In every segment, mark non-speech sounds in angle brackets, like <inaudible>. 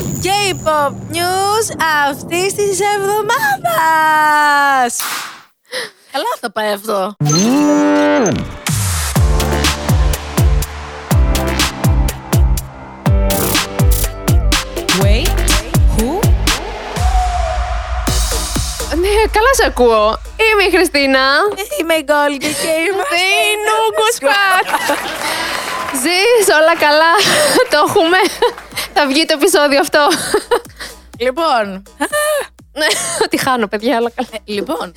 K-pop news αυτής της εβδομάδας. Καλά θα πάει αυτό. Wait, who? Ναι, καλά σε ακούω. Είμαι η Χριστίνα. Είμαι η Goldie και είμαι Η Νούγκου Squad. Ζεις όλα καλά. <laughs> Το έχουμε. Θα βγει το επεισόδιο αυτό. Λοιπόν, Ναι, ότι χάνω, παιδιά, όλα καλά. ε, λοιπόν,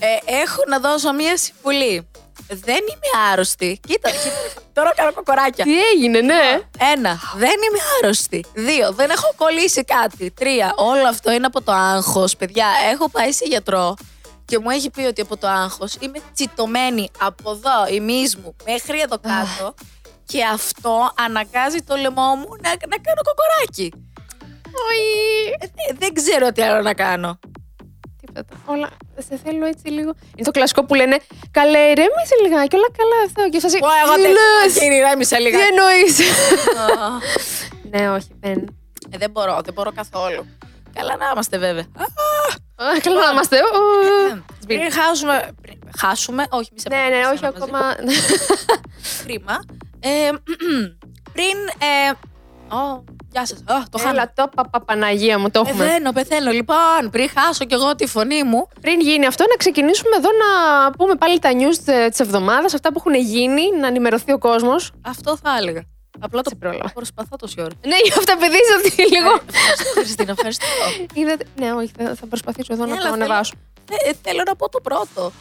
ε, έχω να δώσω μία συμβουλή. Δεν είμαι άρρωστη. Κοίτα, κοίτα, τώρα κάνω κοκοράκια. Τι έγινε, ναι. Ένα, δεν είμαι άρρωστη. Δύο, δεν έχω κολλήσει κάτι. Τρία, όλο αυτό είναι από το άγχος. Παιδιά, έχω πάει σε γιατρό και μου έχει πει ότι από το άγχος είμαι τσιτωμένη από εδώ, η μυς μου, μέχρι εδώ κάτω. Και αυτό αναγκάζει το λαιμό μου να, να κάνω κοκοράκι. Όχι. Ε, δε- δεν ξέρω τι άλλο να κάνω. Τίποτα. Όλα. Σε θέλω έτσι λίγο. Είναι το κλασικό που λένε Καλέ, ηρέμησε λιγάκι. Όλα καλά αυτό. Και σα Ω, εγώ Τι δεν λες; Κύριε, ρέμισα Τι λίγα. εννοείς; Α, ναι, όχι, δεν. ε, δεν μπορώ, δεν μπορώ καθόλου. Καλά να είμαστε βέβαια. Α, Καλά να είμαστε. Ω, Πριν χάσουμε. πριν χάσουμε, όχι, μη σε Ναι, ναι, παρακολουθήσω όχι μαζί. ακόμα. Κρίμα. Ε, <clears throat> πριν. Ε, ω, γεια σας. Το χάνω. Έλα το παπα Παναγία μου, το έχουμε. Πεθαίνω, πεθαίνω. Λοιπόν, πριν χάσω κι εγώ τη φωνή μου. Πριν γίνει αυτό, να ξεκινήσουμε εδώ να πούμε πάλι τα news της εβδομάδας, αυτά που έχουν γίνει, να ενημερωθεί ο κόσμος. Αυτό θα έλεγα. Απλά το Σε πρόλαβα. προσπαθώ τόση ώρα. Ναι, γι' αυτό παιδί ότι λίγο. Ευχαριστώ, Χριστίνα, ευχαριστώ. Είδατε. Ναι, όχι, θα, θα προσπαθήσω εδώ να Έλα, το θέλω- ανεβάσω. Ε, θέλω να πω το πρώτο.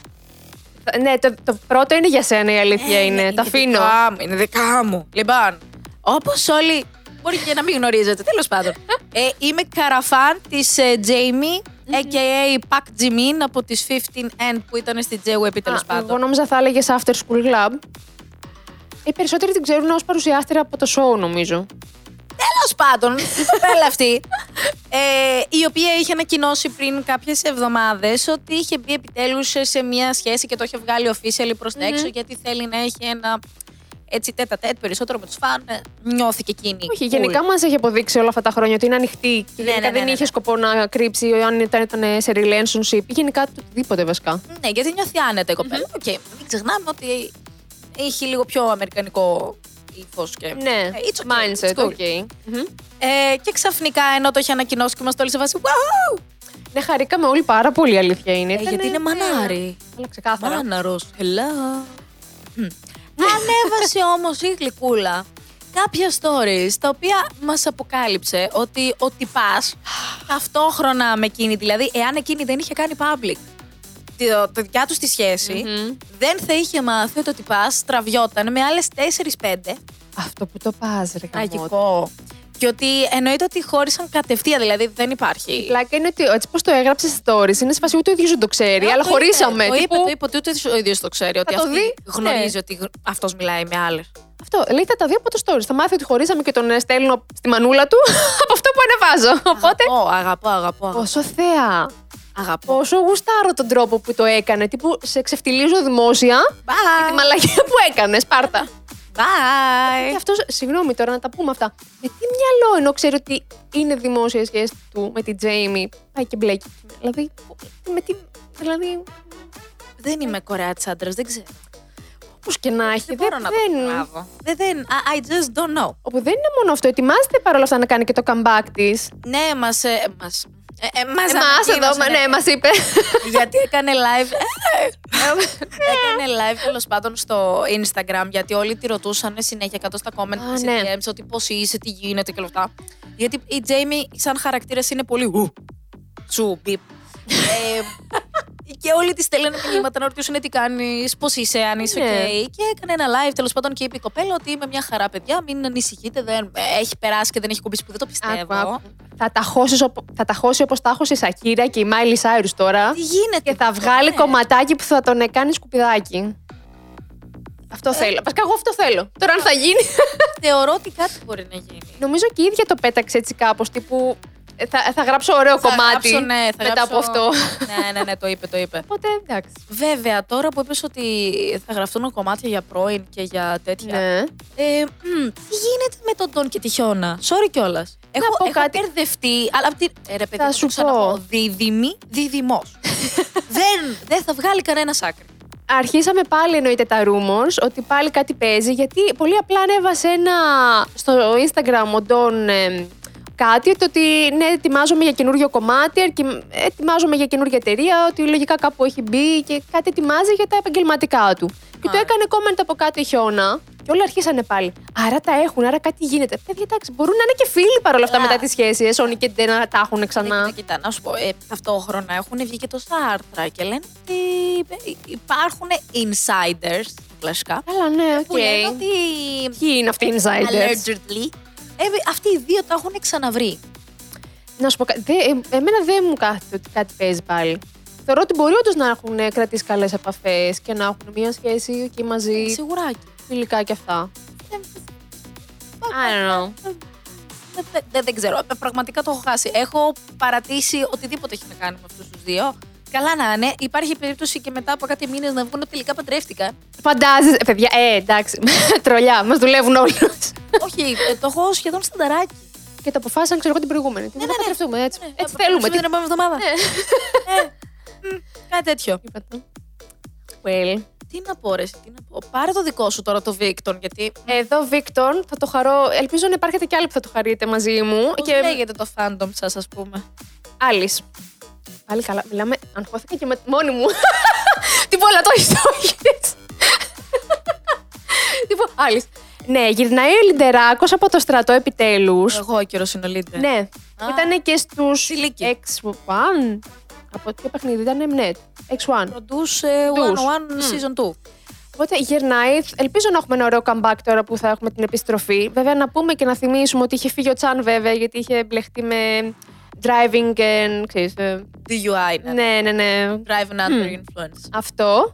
Θα- Ναι, το, το πρώτο είναι για σένα η αλήθεια Ε, είναι. ναι, Τα αφήνω. Δικά μου, είναι δικά μου. Λοιπόν, όπως όλοι. Μπορεί και να μην γνωρίζετε, τέλος πάντων. Ε, είμαι καραφάν της Jamie, a.k.a. Park Jimin από τις 15N που ήταν στη JWEP τέλος Α, Εγώ πάντων. νόμιζα θα έλεγες After School Club. Οι περισσότεροι την ξέρουν ως παρουσιάστρια από το show, νομίζω. Τέλος πάντων, η κοπέλα αυτή, ε, η οποία είχε ανακοινώσει πριν κάποιες εβδομάδες ότι είχε μπει επιτέλους σε μια σχέση και το είχε βγάλει officially προς τα έξω γιατί θέλει να έχει ένα έτσι τετ α τετ περισσότερο με τους φαν. ε, Νιώθει κι εκείνη. Όχι, cool. γενικά μας έχει αποδείξει όλα αυτά τα χρόνια ότι είναι ανοιχτή και Ναι, γενικά ναι, ναι, δεν ναι, είχε ναι. σκοπό να κρύψει αν ήταν, ήταν σε relationship ή γενικά το οτιδήποτε βασικά. Ναι, γιατί νιώθει άνετα η κοπέλα. Οκ, μην ξεχνάμε ότι έχει λίγο πιο αμερικανικό ύφος και. Ναι, Ε, it's okay, mindset, it's cool. OK. Μμμ. Ε, και ξαφνικά ενώ το είχε ανακοινώσει και είμαστε όλοι σε βάση. Wow! Ναι, χαρήκαμε όλοι πάρα πολύ, η αλήθεια είναι. Ε, Ήτανε- γιατί είναι μανάρι. Αλλά ξεκάθαρα. Μάναρος. Hello. Μμ. Ανέβασε όμως η γλυκούλα κάποια stories τα οποία μας αποκάλυψε ότι ο τυπάς ταυτόχρονα με εκείνη, δηλαδή εάν εκείνη δεν είχε κάνει public το, το δικιά τους τη σχεση Μμμ. δεν θα είχε μάθει ότι ο τυπάς τραβιόταν με άλλες 4-5 Αυτό που το πας, ρε γαμώτο. τραγικό και ότι εννοείται ότι χώρισαν κατευθείαν, δηλαδή δεν υπάρχει. Η πλάκα είναι ότι έτσι πώ το έγραψες στις stories είναι σε φάση ούτε ο ίδιος δεν το ξέρει, Α, αλλά το χωρίσαμε. Είπε, το είπε, τύπου- το είπε ότι ούτε ο ίδιος το ξέρει. Ότι το αυτή δει, γνωρίζει ναι. ότι αυτός μιλάει με άλλε. Αυτό λέει θα τα δει από το stories. Θα μάθει ότι χωρίσαμε και τον ε, στέλνω στη μανούλα του <laughs> από αυτό που ανεβάζω. Οπότε. Αγαπώ, αγαπώ, αγαπώ. Πόσο θέα. Αγαπώ. Πόσο γουστάρω τον τρόπο που το έκανε. Τύπου σε ξεφτιλίζω δημόσια. Τη Bye. μαλακία που έκανες, Σπάρτα. Και Bye. αυτός, συγγνώμη τώρα να τα πούμε αυτά. Με τι μυαλό ενώ ξέρει ότι είναι δημόσια η σχέση του με την Τζέιμι. Πάει και μπλέκει. Δηλαδή. Με τι. Δηλαδή. Δεν είμαι κορέα της άντρας, δεν ξέρω. Όπως και να έχει. Δεν μπορώ να το καταλάβω. Δεν, δεν, I, I just don't know. Όπου δεν είναι μόνο αυτό. Ετοιμάζεται παρόλα αυτά να κάνει και το comeback της. Ναι, μας. Ε, μας, ε, ε, μας Εμάς εδώ, ανακοίνωσε, μα- ναι, μας είπε. Γιατί έκανε live. έκανε live τέλος πάντων στο Instagram. Γιατί όλοι τη ρωτούσαν συνέχεια κάτω στα comment Α, και σε ναι. DMs ότι πώς είσαι, τι γίνεται και όλα αυτά. Γιατί η Jamie, σαν χαρακτήρας, είναι πολύ. Ου, σου, μπιπ. Ε, και όλοι τη στέλνανε μηνύματα να ρωτήσουν τι κάνεις, πώς είσαι, αν είσαι Ναι. OK. Και έκανε ένα live τέλος πάντων και είπε η κοπέλα ότι είμαι μια χαρά, παιδιά. Μην ανησυχείτε, δεν, έχει περάσει και δεν έχει ακουμπήσει που δεν το πιστεύω. Άκου, άκου. Θα τα χώσεις οπ- θα τα χώσει όπως τα χώσει η Σακίρα και η Μάιλι Σάιρους τώρα. Τι γίνεται, Και θα τι βγάλει γίνεται; κομματάκι που θα τον κάνει σκουπιδάκι. Αυτό θέλω. Βασικά, εγώ αυτό θέλω. Τώρα, αν θα γίνει. Θεωρώ ότι κάτι μπορεί να γίνει. Νομίζω και η ίδια το πέταξε έτσι κάπως. Τύπου θα, θα γράψω ωραίο Θα κομμάτι γράψω, ναι, θα μετά γράψω- από αυτό. ναι, ναι, ναι, το είπε, το είπε. Οπότε εντάξει. Βέβαια, τώρα που είπες ότι θα γραφτούν κομμάτια για πρώην και για τέτοια. Ναι. Ε, μ, τι γίνεται με τον Τον και τη Χιώνα; Sorry κιόλας. Έχω, πω έχω κάτι. μπερδευτεί. Αλλά απ' την. Ε, ρε, παιδί, Θα θα σου σου ξαναπώ. πω. Δίδυμη, δίδυμος. <laughs> δεν, δεν θα βγάλει κανένα άκρη. Αρχίσαμε πάλι εννοείται τα rumors ότι πάλι κάτι παίζει γιατί πολύ απλά ανέβασε ένα στο Instagram ο Ντόν ε, κάτι το ότι ναι ετοιμάζομαι για καινούριο κομμάτι, αρκε- ετοιμάζομαι για καινούργια εταιρεία, ότι λογικά κάπου έχει μπει και κάτι ετοιμάζει για τα επαγγελματικά του. Και το Α. έκανε comment από κάτω η Χιώνα και όλα αρχίσανε πάλι. Άρα τα έχουν, άρα κάτι γίνεται. Παιδιά, εντάξει, μπορούν να είναι και φίλοι παρόλα αυτά Α. μετά τη σχέση. Ε, Σόνι και Ντε να τα έχουν ξανά. Κοίτα, κοίτα, να σου πω. Ε, ταυτόχρονα έχουν βγει και τόσα άρθρα και λένε ότι ε, υπάρχουν insiders, κλασικά, Καλά, ναι, οκ. που λένε ότι Ποιοι είναι αυτοί οι insiders; allegedly ε, αυτοί οι δύο τα έχουν ξαναβρεί. Να σου πω κάτι. δε- ε, εμένα δεν μου κάθεται ότι κάτι παίζει πάλι. Θεωρώ ότι μπορεί όντως να έχουν ε, κρατήσει καλές επαφές και να έχουν μια σχέση εκεί μαζί, Σιγουράκι. φιλικά και αυτά. I don't know. Δεν, δεν, δεν, δεν ξέρω. Ε, Πραγματικά το έχω χάσει. Έχω παρατήσει οτιδήποτε έχει να κάνει με αυτούς τους δύο. Καλά να είναι. Υπάρχει περίπτωση και μετά από κάτι μήνες να βγουν ότι τελικά παντρεύτηκα. Φαντάζεσαι, παιδιά, ε, εντάξει. <laughs> Τρολιά, μας δουλεύουν όλους. Όχι, ε, το έχω σχεδόν στην ταράκι. και το αποφάσισαν, ξέρω εγώ, την προηγούμενη. Τι Ναι, να ναι, ναι. παντρευτούμε, έτσι. Ναι, έτσι θα θέλουμε. παντρευτούμε Τι... την επόμενη εβδομάδα. Ε, μ, Κάτι τέτοιο. είπατε. Well. Τι να πω, ρε, εσύ, τι να πω. Πάρε το δικό σου τώρα το Βίκτον, γιατί. Εδώ, Βίκτον, θα το χαρώ. Ελπίζω να υπάρχετε κι άλλοι που θα το χαρείτε μαζί μου. Πώς και λέγεται το fandom σας, ας πούμε; Άλλη. Πάλι καλά. Μιλάμε, αγχώθηκα και με μόνη μου. <laughs> Τι πολλά το έχεις Λοιπόν, <laughs> Άλλης. Ναι, γυρνάει ο Λιντεράκος από το στρατό επιτέλους. Εγώ καιρό συνολείται. Ναι. Α. Ήταν και στους Σιλίκι. X1. Από ποιο παιχνίδι ήταν, ναι. X1. Produce ε, Τους. 1-1 season 2. Οπότε γυρνάει. Ελπίζω να έχουμε ένα ωραίο comeback τώρα που θα έχουμε την επιστροφή. Βέβαια, να πούμε και να θυμίσουμε ότι είχε φύγει ο Τσάν, βέβαια, γιατί είχε μπλεχτεί με driving and. Ξέρεις, ε, DUI, ναι. ναι, ναι, ναι. Driving under influence. Αυτό.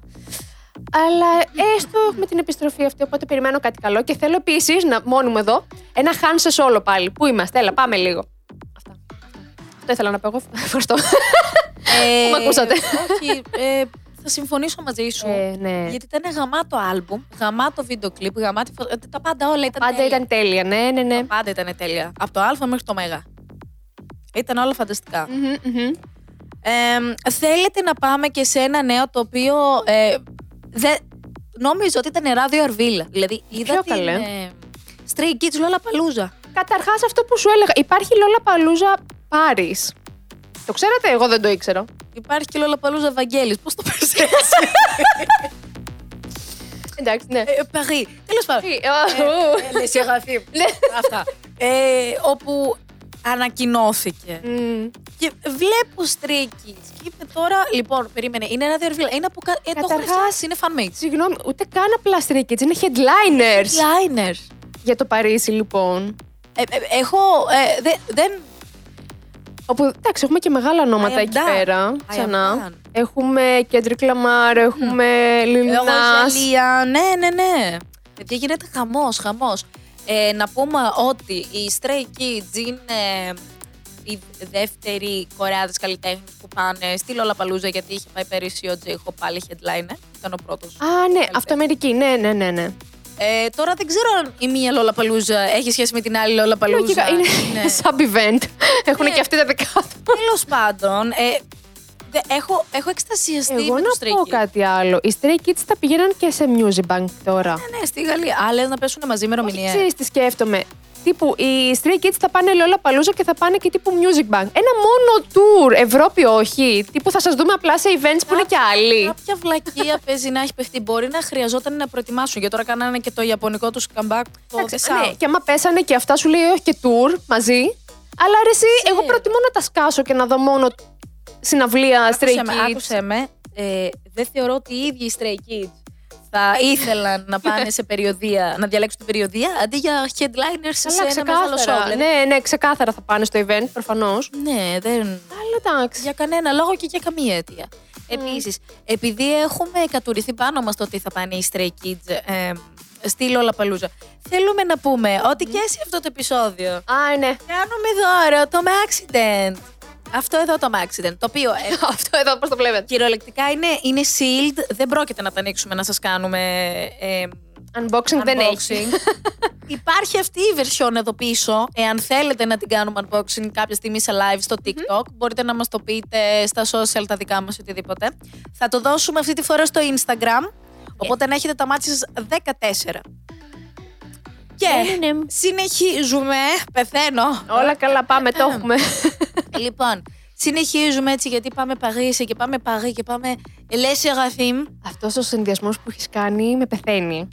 Αλλά έστω έχουμε την επιστροφή αυτή, οπότε περιμένω κάτι καλό. Και θέλω επίσης να μόνοι μου εδώ ένα χάνσε όλο πάλι. Πού είμαστε, έλα, πάμε λίγο. Αυτά. Αυτό ήθελα να πω εγώ. <laughs> Ευχαριστώ. Ε, Μ' ακούσατε. Όχι, ε, θα συμφωνήσω μαζί σου. Ε, ναι. Γιατί ήταν γαμάτο άλμπουμ, γαμάτο βίντεο κλιπ, γαμάτη φω- ε, Τα πάντα όλα ήταν Πάντα τέλεια. ήταν τέλεια, ναι, ναι, ναι. Τα πάντα ήταν τέλεια. Από το Α μέχρι το Μέγα. Ήταν όλα φανταστικά. Μμμ, μμμ. Ε, θέλετε να πάμε και σε ένα νέο το οποίο ε, δεν, νόμιζα ότι ήταν ράδιο Αρβίλα. Δηλαδή είδα Ποιο την καλέ; ε, Stray Kids Lola Palooza. Καταρχάς αυτό που σου έλεγα, υπάρχει Λόλα Παλούζα Πάρις. Το ξέρατε, εγώ δεν το ήξερα. Υπάρχει και Lola Palooza Βαγγέλης. Πώς το πες έτσι; <laughs> Εντάξει, ναι. ε, Παρί. Τέλος πάντων. Τι, α, ου. Ε, Les Seraphim. Ναι. Αυτά. Ε, όπου ανακοινώθηκε. Μμ. Και βλέπω Stray Kids. Και είπε τώρα, λοιπόν, περίμενε, είναι ράδιο Αρβίλα. Είναι από κα... ε, το έχουν Καταρχάς- φτιάξει, είναι fanmates. Συγγνώμη, ούτε καν απλά Stray Kids, είναι headliners Liners. για το Παρίσι, λοιπόν. Ε, ε, έχω. Ε, δε- δεν. Όπου, εντάξει, έχουμε και μεγάλα I ονόματα am εκεί done. πέρα. I am Ξανά. done. Έχουμε Kendrick Lamar, έχουμε Lil Εγώ, Nas. Ζαλία, ναι, ναι, ναι. Παιδιά, γίνεται χαμός, χαμός. Ε, να πούμε ότι οι Stray Kids είναι η δεύτερη κορεάδες καλλιτέχνη που πάνε στη Λολαπαλούζα γιατί είχε πάει πέρυσι ο Τζέιχο πάλι headliner. Ήταν ο πρώτος. Α, ναι, αυτό Αμερική, ναι, ναι, ναι. ναι. Ε, τώρα δεν ξέρω αν η μία Λολαπαλούζα έχει σχέση με την άλλη Λολαπαλούζα. Λογικά, είναι <laughs> sub-event. Έχουν Ναι. και αυτοί τα δικά του. Τέλος πάντων, ε, δε- έχω, έχω εκστασιαστεί Εγώ με να τους Stray πω Kids. κάτι άλλο. Οι Stray Kids τα πηγαίναν και σε Music Bank τώρα. Ναι, ναι, στη Γαλλία. Α, λες να πέσουν μαζί ημερομηνία. Ξέρεις τι σκέφτομαι. Τύπου οι Stray Kids θα πάνε Λόλα Παλούζα και θα πάνε και τύπου Music Bank. Ένα μόνο tour, Ευρώπη όχι. Τύπου θα σας δούμε απλά σε events που είναι και άλλοι. Κάποια βλακεία παίζει να έχει παιχτεί. Μπορεί να χρειαζόταν να προετοιμάσουν. Γιατί τώρα κάνανε και το ιαπωνικό τους comeback. Το Εντάξει, The South. ναι, και άμα πέσανε και αυτά σου λέει όχι και tour μαζί. Αλλά ρε εσύ, Ξέρω. εγώ προτιμώ να τα σκάσω και να δω μόνο συναυλία Stray Άκουσε με, Kids. άκουσε με. Ε, δεν θεωρώ ότι οι ίδιοι οι Stray Kids θα ήθελαν να πάνε σε περιοδία, να διαλέξουν την περιοδία αντί για headliners σε Καλά, ένα μεγάλο show. ξεκάθαρα. Δηλαδή, Ναι, ναι, ξεκάθαρα θα πάνε στο event, προφανώς. ναι, δεν. Αλλά εντάξει. Για κανένα λόγο και για καμία αιτία. Επίσης, επειδή έχουμε κατουρηθεί πάνω μας το ότι θα πάνε οι Stray Kids ε, στη Lollapalooza, θέλουμε να πούμε ότι και σε αυτό το επεισόδιο Α, ναι. κάνουμε δώρο το Maxident. Αυτό εδώ το Maxident, το οποίο ε, <laughs> Αυτό εδώ, πώς το βλέπετε. κυριολεκτικά είναι, είναι sealed, δεν πρόκειται να τα ανοίξουμε να σας κάνουμε ε, Unboxing δεν έχει. unboxing. <laughs> Υπάρχει αυτή η version εδώ πίσω. Εάν θέλετε να την κάνουμε unboxing κάποια στιγμή σε live στο TikTok, μπορείτε να μας το πείτε στα social τα δικά μας οτιδήποτε. Θα το δώσουμε αυτή τη φορά στο Instagram. Οπότε να έχετε τα μάτια σας 14. Και Ναι, ναι, ναι. συνεχίζουμε. Πεθαίνω. Όλα καλά, πάμε, το έχουμε. λοιπόν, συνεχίζουμε έτσι γιατί πάμε Παρίσι και πάμε Παρί και πάμε Ελές Σεραφείμ. Αυτός ο συνδυασμός που έχεις κάνει με πεθαίνει.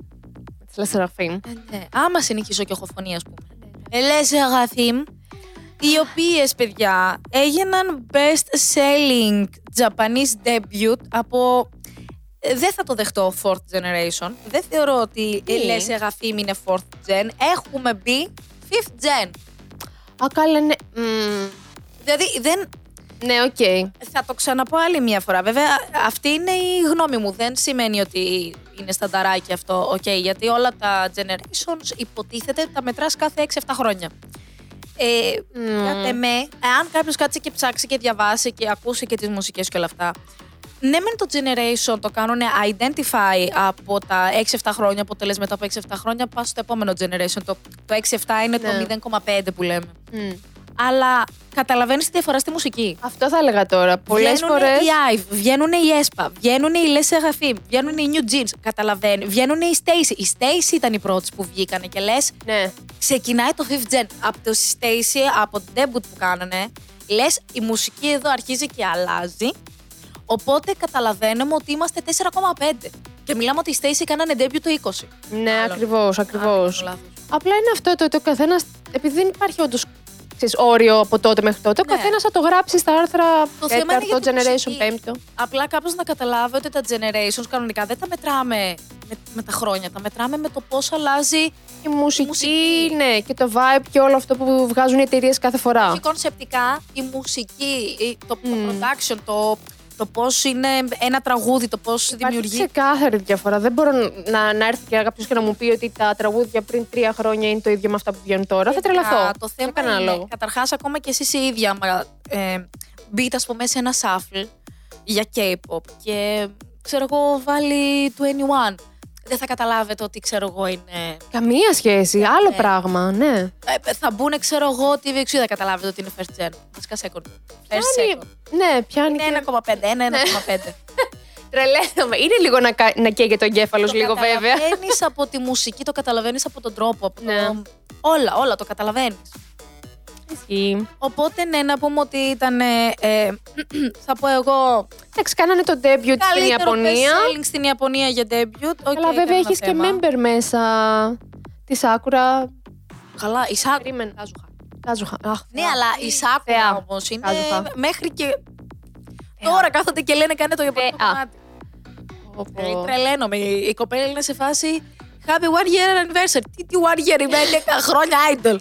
Με τη Λεσσεραφείμ. Ναι, άμα συνεχίσω και έχω φωνή, ας πούμε. Ελές Σεραφείμ, οι οποίες παιδιά έγιναν best selling Japanese debut από. Ε, Δεν θα το δεχτώ fourth generation. Δεν θεωρώ ότι Τι; Ελέ Σεραφείμ είναι fourth gen. Έχουμε μπει fifth gen. Α, καλά, ναι. Μμμ. Δηλαδή δεν, Ναι, οκ. Θα το ξαναπώ άλλη μια φορά. Βέβαια, αυτή είναι η γνώμη μου. Δεν σημαίνει ότι είναι στανταράκι αυτό. Οκ, γιατί όλα τα generations υποτίθεται τα μετράς κάθε 6-7 χρόνια. Ε, Μμμ. Κατ' εμέ, εάν κάποιος κάτσει και ψάξει και διαβάσει και ακούσει και τις μουσικές και όλα αυτά. Ναι, μεν το generation το κάνουν identify από τα 6-7 χρόνια, αποτελέσματα από 6-7 χρόνια, πας στο επόμενο generation. Το, το 6-7 είναι Ναι. το 0,5 που λέμε. Μμ. Αλλά καταλαβαίνεις τη διαφορά στη μουσική. Αυτό θα έλεγα τώρα. Πολλές Βγαίνουνε φορέ. οι IVE, βγαίνουν οι ESPA, βγαίνουν οι Les Seraphim, βγαίνουν οι New Jeans. Καταλαβαίνεις. Βγαίνουν οι Stacy. Η Stacy ήταν οι πρώτε που βγήκανε και λες, Ναι. ξεκινάει το 5th gen. Από το Stacy, από το debut που κάνανε, λες η μουσική εδώ αρχίζει και αλλάζει. Οπότε καταλαβαίνουμε ότι είμαστε 4,5. Και μιλάμε ότι οι Stacy κάνανε debut το 20. Ναι, Μάλλον. ακριβώς, Α, ακριβώς. κάνω λάθος. Απλά είναι αυτό το ότι ο καθένας. Επειδή δεν υπάρχει όντως όριο από τότε μέχρι τότε, Ναι. ο καθένας θα το γράψει στα άρθρα Το θέμα είναι για 4ο τη generation, μουσική. 5ο. Απλά κάπως να καταλάβει ότι τα generations κανονικά δεν τα μετράμε με, με τα χρόνια. Τα μετράμε με το πώς αλλάζει Η μουσική, μουσική. ναι, και το vibe και όλο αυτό που βγάζουν οι εταιρείες κάθε φορά. Και κονσεπτικά η μουσική, η- το, το Μμμ. production, το, το πώς είναι ένα τραγούδι, το πώς Υπάρχει δημιουργεί. ξεκάθαρη διαφορά. Δεν μπορώ να, να έρθει και κάποιος και να μου πει ότι τα τραγούδια πριν τρία χρόνια είναι το ίδιο με αυτά που βγαίνουν τώρα. Θα Παιδιά, τρελαθώ. Το θέμα Δεν κανένα είναι, λόγο. καταρχάς, ακόμα και εσείς οι ίδιοι, άμα ε, μπείτε, ας πούμε, σε ένα shuffle για K-pop και ξέρω εγώ, βάλει 21. Δεν θα καταλάβετε ότι ξέρω εγώ είναι. Καμία σχέση. Άλλο Ναι. πράγμα, ναι. Ε, θα μπουν, ξέρω εγώ, ότι δεν θα καταλάβετε ότι είναι first gen. Βασικά second. First Πιάνει- second. Ναι, πιάνει. Είναι και- 1,5, ένα 1,5. <laughs> Τρελαίνομαι. Είναι λίγο να, κα- να καίγεται ο εγκέφαλος, λίγο βέβαια. Το καταλαβαίνεις από τη μουσική, το καταλαβαίνεις από τον τρόπο. Από Ναι. το... Όλα, όλα το καταλαβαίνεις. Ισχύει. Οπότε ναι, να πούμε ότι ήταν. Ε, ε, <clears throat> θα πω εγώ. Εντάξει, κάνανε το debut στην Καλύτερο Ιαπωνία. best selling στην Ιαπωνία για debut. OK, Αλλά βέβαια κανένα έχει και θέμα. member μέσα της Άκουρα. Καλά, η Σάκουρα. Περίμενε. Κάζουχα. Κάζουχα. Αχ, Ναι, θεά. αλλά η Σάκουρα Θεά. όμως είναι Κάζουχα. μέχρι και. Τώρα κάθονται και λένε κάνε το Ιαπωνικό Θεά. κομμάτι. Πω, πω. Δηλαδή, τρελαίνομαι. Η η κοπέλα είναι σε φάση. Happy one year anniversary. Τι, τι one year είμαι 11 <laughs> χρόνια idol.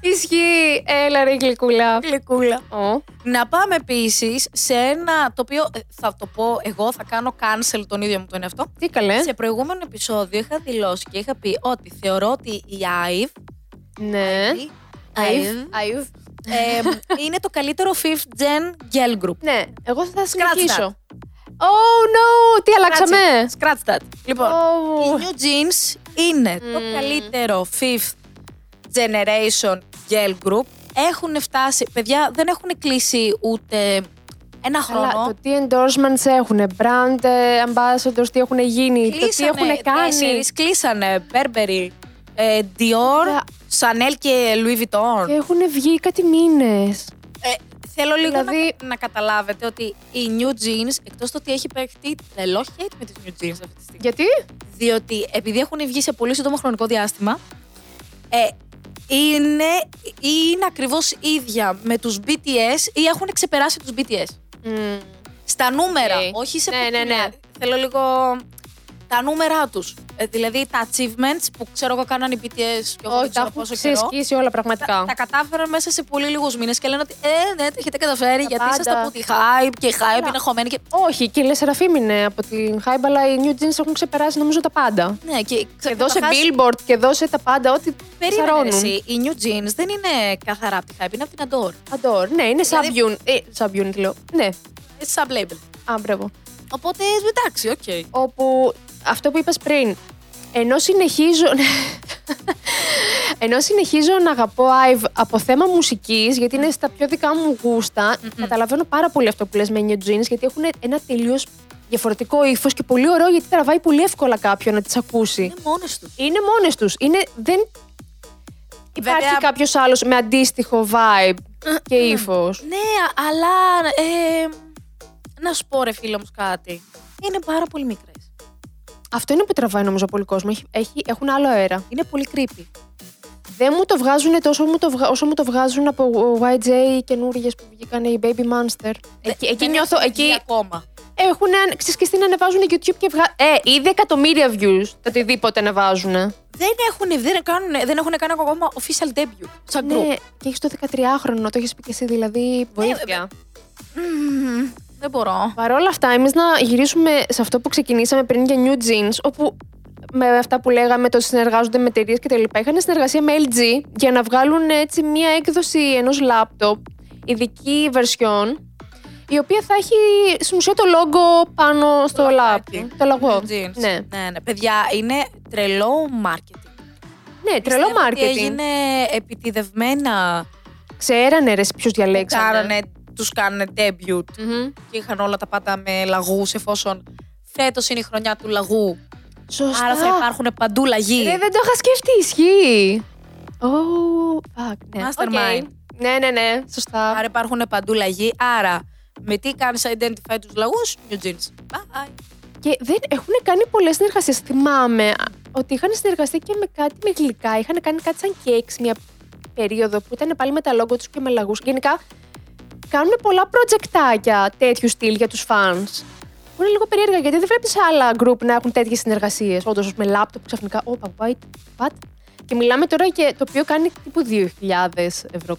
Ισχύει. Έλα ρε γλυκούλα. Γλυκούλα. Ω. Να πάμε επίσης σε ένα το οποίο ε, θα το πω εγώ, θα κάνω cancel τον ίδιο μου τον εαυτό. Τι καλέ. Σε προηγούμενο επεισόδιο είχα δηλώσει και είχα πει ότι θεωρώ ότι η IVE Ναι. η Αϊβ. IVE, Αϊβ. ε, είναι το καλύτερο 5th gen girl group. Ναι, εγώ θα Scratch συνεχίσω. Oh no, τι αλλάξαμε; Scratch that. Λοιπόν, Oh. οι New Jeans είναι το Μμμ. καλύτερο 5th generation girl group. Έχουν φτάσει, παιδιά δεν έχουν κλείσει ούτε ένα Καλά, χρόνο. το τι endorsements έχουν, brand ε, ambassadors, τι έχουν γίνει, το τι έχουν κάνει. τέσσερις, κλείσανε Burberry, ε, Dior, Βέβαια. Chanel και Louis Vuitton. Και έχουν βγει κάτι μήνες. Ε, θέλω λίγο Δηλαδή- να, να καταλάβετε ότι η New Jeans, εκτός το ότι έχει παίχτη τρελό hate με τις New Jeans αυτή τη στιγμή. Γιατί; Διότι επειδή έχουν βγει σε πολύ σύντομο χρονικό διάστημα, ε, είναι, ή είναι ακριβώς ίδια με τους BTS ή έχουν ξεπεράσει τους BTS. Στα νούμερα, Οκ. όχι σε Ναι, ναι, ποικιλία. ναι. Θέλω λίγο τα νούμερά τους. δηλαδή τα achievements που ξέρω εγώ κάναν οι BTS και εγώ Όχι, δεν τα ξέρω έχουν πόσο καιρό. ξεσκίσει όλα πραγματικά. Τα, τα κατάφεραν μέσα σε πολύ λίγους μήνες και λένε ότι ε, ναι, τα έχετε καταφέρει γιατί πάντα. είσαστε από τη HYBE και η HYBE είναι χωμένη. Και... Όχι, και η Le Sserafim είναι από την HYBE, αλλά οι New Jeans έχουν ξεπεράσει νομίζω τα πάντα. Ναι, και, Και δώσε καταρχάς, Billboard και δώσε τα πάντα, ό,τι Περίμενε ψαρώνουν. εσύ, οι New Jeans δεν είναι καθαρά από τη HYBE, είναι από την ADOR. ADOR. Ναι, είναι Δηλαδή- sub-unit. Ε, sub-unit λέω. Ναι, Είναι sub-label. α, μπράβο. Οπότε εντάξει, οκ. όπου αυτό που είπες πριν, ενώ συνεχίζω, ενώ συνεχίζω να αγαπώ IVE από θέμα μουσικής, γιατί είναι στα πιο δικά μου γούστα, καταλαβαίνω πάρα πολύ αυτό που λες με New Jeans, γιατί έχουν ένα τελείως διαφορετικό ύφος και πολύ ωραίο, γιατί τραβάει πολύ εύκολα κάποιον να τις ακούσει. Είναι μόνες τους. Είναι μόνες τους. Είναι, δεν υπάρχει Βέβαια- κάποιος άλλος με αντίστοιχο vibe και ύφος. Ναι, αλλά. Ε, να σου πω, ρε φίλε μου κάτι. Είναι πάρα πολύ μικρές. Αυτό είναι που τραβάει νομίζω πολύ κόσμο. Έχει, έχει- έχουν άλλο αέρα. Είναι πολύ creepy. Δεν μου το βγάζουν τόσο μου το βγα- όσο μου το βγάζουν από YJ οι καινούργιε που βγήκαν οι Baby Monster. Εκεί, εκεί Δεν νιώθω. έχουν βγει Εκεί ακόμα. έχουν. Ξέρεις και στην ανεβάζουν YouTube και βγάζουν. Ε, ήδη εκατομμύρια views το οτιδήποτε ανεβάζουν. Δεν έχουν, δεν, κάνουν, δεν έχουν κάνει ακόμα official debut. Σαν group. Ναι, και έχεις το 13χρονο, το έχεις πει και εσύ, δηλαδή. Βοήθεια. Μμμ, δεν μπορώ. Παρ' όλα αυτά, εμείς να γυρίσουμε σε αυτό που ξεκινήσαμε πριν για New Jeans, όπου με αυτά που λέγαμε, το ότι συνεργάζονται με εταιρείες κτλ. Είχαν συνεργασία με LG για να βγάλουν έτσι μία έκδοση ενός λάπτοπ, ειδική version, η οποία θα έχει στην ουσία το logo πάνω στο λογάκι. λάπτοπ. Το λογό. New Jeans. Ναι. ναι, ναι. Παιδιά, είναι τρελό marketing. ναι, τρελό Πιστεύω ότι marketing. Έγινε επιτηδευμένα. Ξέρανε ρε ποιου διαλέξανε. Κάνανε, τους κάνανε debut Μμμ. και είχαν όλα τα πάντα με λαγούς εφόσον φέτος είναι η χρονιά του λαγού. Σωστά. Άρα θα υπάρχουν παντού λαγοί. Ρε, δεν το είχα σκεφτεί, ισχύει. Oh, fuck, ναι. Mastermind. OK. Ναι, ναι, ναι, σωστά. Άρα υπάρχουν παντού λαγοί. Άρα, με τι κάνεις identify τους λαγούς, New Jeans. Bye. Και δεν έχουν κάνει πολλές συνεργασίες. Θυμάμαι ότι είχαν συνεργαστεί και με κάτι με γλυκά. Είχαν κάνει κάτι σαν κέξ μια περίοδο που ήταν πάλι με τα λόγω τους και με λαγούς. Γενικά κάνουν πολλά προτζεκτάκια τέτοιου στυλ για τους fans. Που είναι λίγο περίεργα γιατί δεν βλέπεις άλλα group να έχουν τέτοιες συνεργασίες. Όντως, με λάπτοπ ξαφνικά. Όπα, wait, what? Και μιλάμε τώρα για το οποίο κάνει τύπου 2.000 ευρώ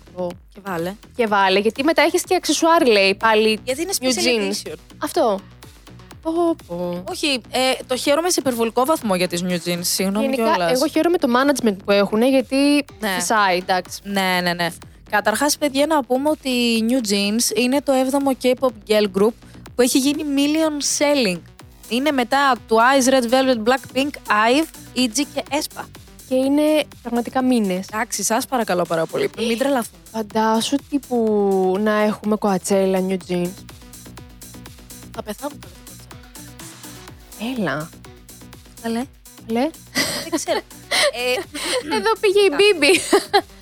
Και βάλε. και βάλε. Γιατί μετά έχεις και αξεσουάρ, λέει πάλι. Γιατί είναι New special jeans. edition. Αυτό. Πω, πω. Όχι, ε, το χαίρομαι σε υπερβολικό βαθμό για τις New Jeans. Συγγνώμη Γενικά, κιόλας. εγώ χαίρομαι το management που έχουν γιατί Ναι. φυσάει, εντάξει. Ναι, ναι, ναι. Καταρχάς, παιδιά, να πούμε ότι η New Jeans είναι το 7ο K-pop girl group που έχει γίνει million selling. Είναι μετά του Ice Red Velvet Blackpink, IVE, EG και ESPA. Και είναι πραγματικά μήνες. Εντάξει, σας παρακαλώ πάρα πολύ. Μην τρελαθούμε. Φαντάσου τύπου να έχουμε κοατσέλα New Jeans. Θα πεθάνω καλά. Έλα. Καλέ. Λε. Δεν ξέρω. <laughs> ε, Εδώ πήγε η Μπίμπι.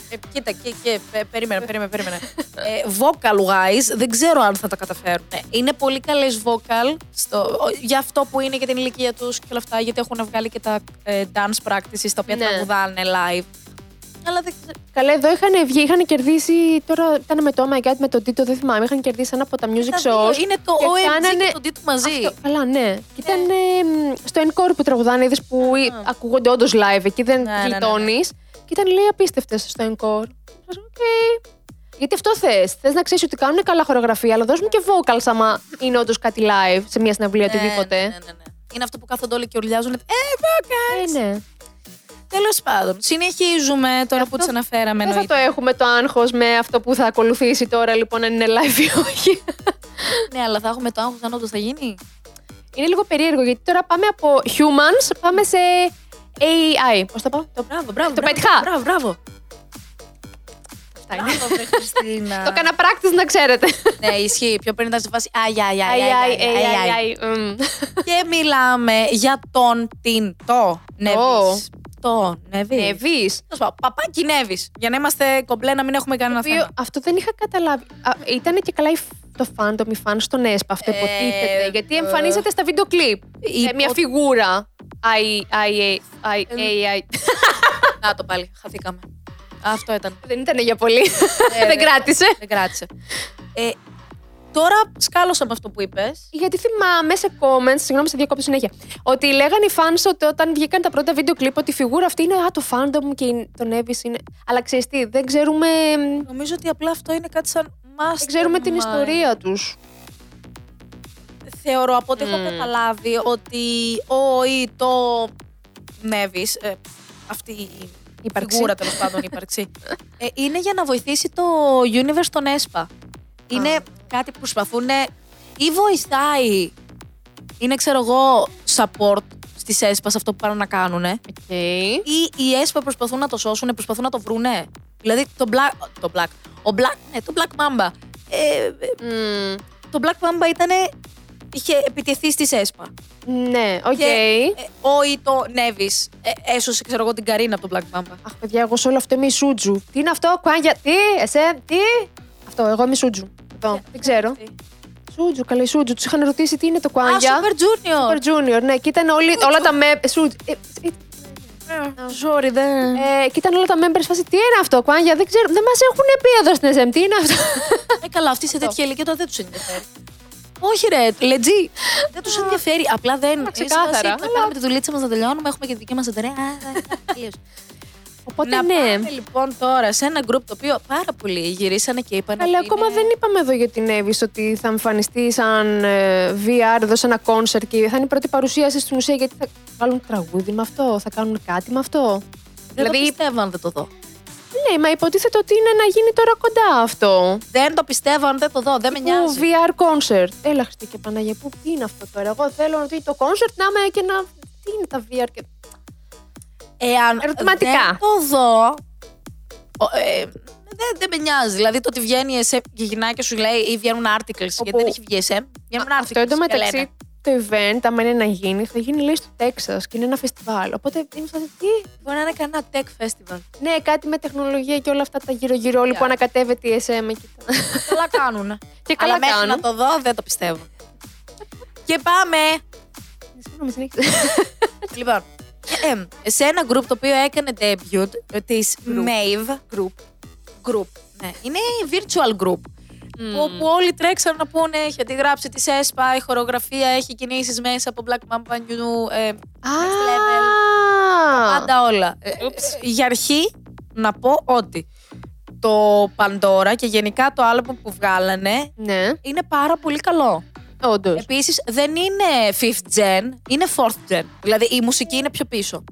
Ε, κοίτα, και, και πε- περίμενε, περίμενε, περίμενε. Ε, vocal wise, δεν ξέρω αν θα τα καταφέρουν. Ε, Είναι πολύ καλές vocal στο, ο- για αυτό που είναι για την ηλικία τους και όλα αυτά, γιατί έχουν βγάλει και τα ε, dance practices τα οποία Ναι. τραγουδάνε live. Αλλά δεν ξέρω. Καλά, εδώ είχαν βγει, είχαν κερδίσει. Τώρα ήταν με το Oh My God, με το Ditto, δεν θυμάμαι. Είχαν κερδίσει ένα από τα music Τα δύο shows. Είναι το και OMG κάνανε- και το Ditto μαζί. Αυτό, καλά, ναι. Και ήταν ε, μ, στο encore που τραγουδάνε, είδες που Α. ακούγονται όντως live. Εκεί δεν Ναι, ναι, ναι, ναι. γλιτώνεις. Και ήταν λέει απίστευτες στο encore. OK. Γιατί αυτό θες. Θες να ξέρεις ότι κάνουν καλά χορογραφία, αλλά δώσ' μου και vocals άμα είναι όντως κάτι live σε μια συναυλία Ναι, οτιδήποτε. ναι, ναι, ναι, ναι. Είναι αυτό που κάθονται όλοι και ουρλιάζουν. Ε, vocals! Ε, ναι. Τέλος πάντων, συνεχίζουμε τώρα που Αυτό τις αναφέραμε. Δεν θα εννοείται. το έχουμε το άγχος με αυτό που θα ακολουθήσει τώρα, λοιπόν, αν είναι live ή όχι. <laughs> Ναι, αλλά θα έχουμε το άγχος αν όντως θα γίνει. Είναι λίγο περίεργο γιατί τώρα πάμε από humans, πάμε σε AI. Πώς το πω, το Μπράβο, μπράβο. Το μπράβο, πέτυχα. Μπράβο, μπράβο. Αυτά είναι. Μπράβο, βρε, Χριστίνα. Το έκανα practice να ξέρετε. Ναι, ισχύει. Πιο πριν ήταν σε φάση. Αϊ, αϊ, αϊ, Αϊ, αϊ, αϊ, αϊ, αϊ, αϊ, αϊ. αϊ, αϊ, μμ. Και μιλάμε για τον την το Νεβίς. Το Νεβίς. Νεβείς. Τέλος πάντων, Παπάκι Νεβίς. Για να είμαστε κομπλέ, να μην έχουμε κανένα οποίο θέμα. Αυτό δεν είχα καταλάβει. Ήταν και καλά η φ- το fandom, η fans στον ΕΣΠΑ αυτό Ε, υποτίθεται. Γιατί ε, εμφανίζεται στα βίντεο κλιπ. υπο- Ε, Μια φιγούρα. Αϊ, αϊ, αϊ, αϊ, αϊ, αϊ. Να το πάλι, χαθήκαμε. Αυτό ήταν. Δεν ήταν για πολύ. Ε, Δεν δεν- κράτησε. Δεν κράτησε. Ε, τώρα σκάλωσα με αυτό που είπες. Γιατί θυμάμαι σε comments, συγγνώμη, σε διακόπτω συνέχεια, ότι λέγανε οι fans ότι όταν βγήκαν τα πρώτα βίντεο κλιπ ότι η φιγούρα αυτή είναι Α, το fandom και η- το Nevis είναι. Αλλά ξέρεις τι, δεν ξέρουμε, Νομίζω ότι απλά αυτό είναι κάτι σαν mastermind. δεν ξέρουμε την ιστορία τους. Θεωρώ από ό,τι έχω Μμμ. καταλάβει ότι ο ή το Νέβη, αυτή η Ύπαρξη. φιγούρα τέλος πάντων ύπαρξη, ε, είναι για να βοηθήσει το universe των aespa. Είναι Α. κάτι που προσπαθούν ή βοηθάει. Είναι, ξέρω εγώ, support στις aespa σε αυτό που πάνε να κάνουν. Okay. Ή οι aespa προσπαθούν να το σώσουν, προσπαθούν να το βρούνε. Δηλαδή το Black. Το Black. Ο Black, ναι, το Black Mamba. Ε, ε, το Black Mamba ήταν. Είχε επιτεθεί στη aespa. Ναι, οκ. Και ε, ο ή το Naevis έσωσε, ξέρω εγώ, την Καρίνα από τον Black Mamba. Αχ, παιδιά, εγώ σε όλο αυτό είμαι η Σούτζου. Τι είναι αυτό, κουάνια, τι, εσέ, τι; Αυτό, εγώ είμαι η Σούτζου. Αυτό, δεν ξέρω. Σούτζου, καλή Σούτζου. Τους είχαν ρωτήσει τι είναι το Α, κουάνια. Super Junior. Super Junior, ναι, και ήταν όλοι, όλα τα members. Σούτζου. Ε, ε, Sorry, δεν. ε, και ήταν όλα τα members φάση. Τι είναι αυτό, κουάνια, δεν ξέρω. Δεν μας έχουν πει εδώ στην SM. Τι είναι αυτό. Ε, καλά, αυτοί σε τέτοια ηλικία τώρα δεν τους ενδιαφέρει. Όχι, ρε, legit. δεν τους ενδιαφέρει. Απλά δεν. Α, ξεκάθαρα, Θα αλλά- κάνουμε τη δουλίτσα μας να τελειώνουμε. Έχουμε και τη δική μας εταιρεία. Α, α, α, τελείωσε. Οπότε να ναι. πάμε λοιπόν τώρα σε ένα group το οποίο πάρα πολλοί γυρίσανε και είπαν. Αλλά ότι ακόμα είναι- δεν είπαμε εδώ για την Εύη ότι θα εμφανιστεί σαν ε, VR εδώ σε ένα κόνσερτ και θα είναι η πρώτη παρουσίαση στην ουσία γιατί θα βάλουν τραγούδι με αυτό, θα κάνουν κάτι με αυτό. Δεν το δηλαδή, πιστεύω αν δεν το δω. Ναι, μα υποτίθεται ότι είναι να γίνει τώρα κοντά αυτό. Δεν το πιστεύω αν δεν το δω. Δεν με Που νοιάζει. VR concert; Έλα, Χριστέ και Παναγία, πού τι είναι αυτό τώρα; Εγώ θέλω να δει το concert να είμαι και να. Τι είναι τα VR και. Εάν Ερωτηματικά. δεν το δω. ο- ε, δεν, δεν με νοιάζει. Δηλαδή το ότι βγαίνει η SM και γυρνάει και σου λέει ή βγαίνουν articles. Γιατί δεν έχει βγει SM. Βγαίνουν articles. Αυτό εντωμεταξύ και λένε. Το event, άμα είναι να γίνει, θα γίνει λέει στο Τέξα και είναι ένα φεστιβάλ. Οπότε είναι φάση, τι; Μπορεί να είναι κανένα tech festival. Ναι, κάτι με τεχνολογία και όλα αυτά τα γύρω-γύρω όλοι Yeah. που ανακατεύεται η SM. Και, τα- καλά κάνουν. <laughs> και καλά Αλλά μέχρι κάνουν. να το δω δεν το πιστεύω. και πάμε. Συγγνώμη, συνέχισε. <laughs> λοιπόν, ε, σε ένα group το οποίο έκανε debut ε, της Maeve Group. Group. Ναι, είναι virtual group. Όπου όλοι τρέξαν να πούνε, έχει αντιγράψει τη ΕΣΠΑ, η χορογραφία, έχει κινήσεις μέσα από Black Mamba New, ε, next level. Α, Πάντα όλα. Ε, ε, για αρχή, να πω ότι το Pandora και γενικά το album που βγάλανε Ναι, είναι πάρα πολύ καλό. όντως. Επίσης, δεν είναι fifth gen, είναι fourth gen. Δηλαδή, η μουσική είναι πιο πίσω.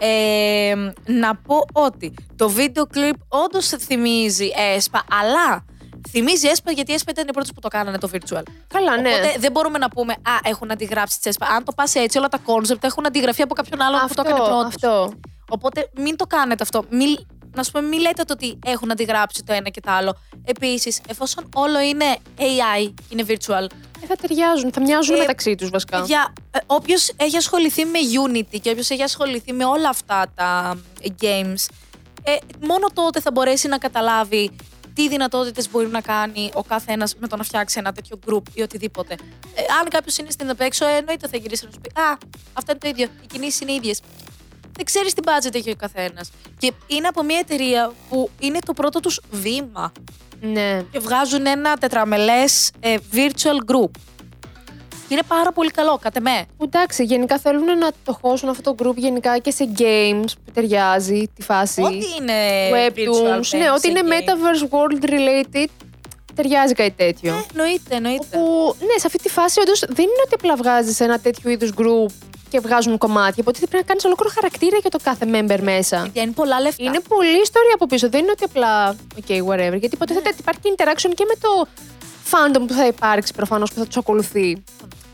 Ε, να πω ότι το βίντεο κλιπ όντως θυμίζει ΕΣΠΑ, αλλά θυμίζει ΕΣΠΑ γιατί η ΕΣΠΑ ήταν οι πρώτες που το κάνανε το virtual. Καλά, ναι. Οπότε δεν μπορούμε να πούμε Α, έχουν αντιγράψει τη ΕΣΠΑ. Αν το πας έτσι, όλα τα concept έχουν αντιγραφεί από κάποιον άλλον που το έκανε αυτό, πρώτος. αυτό. Οπότε μην το κάνετε αυτό. Μη, να σου πούμε, μην λέτε το ότι έχουν αντιγράψει το ένα και το άλλο. Επίσης, εφόσον όλο είναι AI, είναι virtual, Ε, θα ταιριάζουν, θα μοιάζουν Ε, μεταξύ τους βασικά. για όποιος έχει ασχοληθεί με Unity και όποιος έχει ασχοληθεί με όλα αυτά τα ε, games, ε, μόνο τότε θα μπορέσει να καταλάβει τι δυνατότητες μπορεί να κάνει ο κάθε ένα με το να φτιάξει ένα τέτοιο group ή οτιδήποτε. Ε, αν κάποιος είναι στην απ' έξω, ε, εννοείται θα γυρίσει να σου πει Α, αυτό είναι το ίδιο. Οι κινήσεις είναι ίδιες. Δεν ξέρεις τι budget έχει ο καθένας. Και είναι από μια εταιρεία που είναι το πρώτο τους βήμα Ναι. και βγάζουν ένα τετραμελές ε, virtual group. Και είναι πάρα πολύ καλό, κατ' εμέ. Που Εντάξει, γενικά θέλουν να το χώσουν αυτό το group γενικά και σε games που ταιριάζει τη φάση. Ό,τι είναι virtual Webtoons, ναι, ό,τι είναι metaverse world related, ταιριάζει κάτι τέτοιο. Ε, εννοείται, εννοείται. Όπου, ναι, σε αυτή τη φάση όντως δεν είναι ότι απλά βγάζεις ένα τέτοιο είδους group και βγάζουν κομμάτια. Οπότε πρέπει να κάνεις ολόκληρο χαρακτήρα για το κάθε member μέσα. Και είναι πολλά λεφτά. Είναι πολλή ιστορία από πίσω. Δεν είναι ότι απλά. OK, whatever. Γιατί υποτίθεται ότι υπάρχει και interaction και με το fandom που θα υπάρξει προφανώς που θα τους ακολουθεί.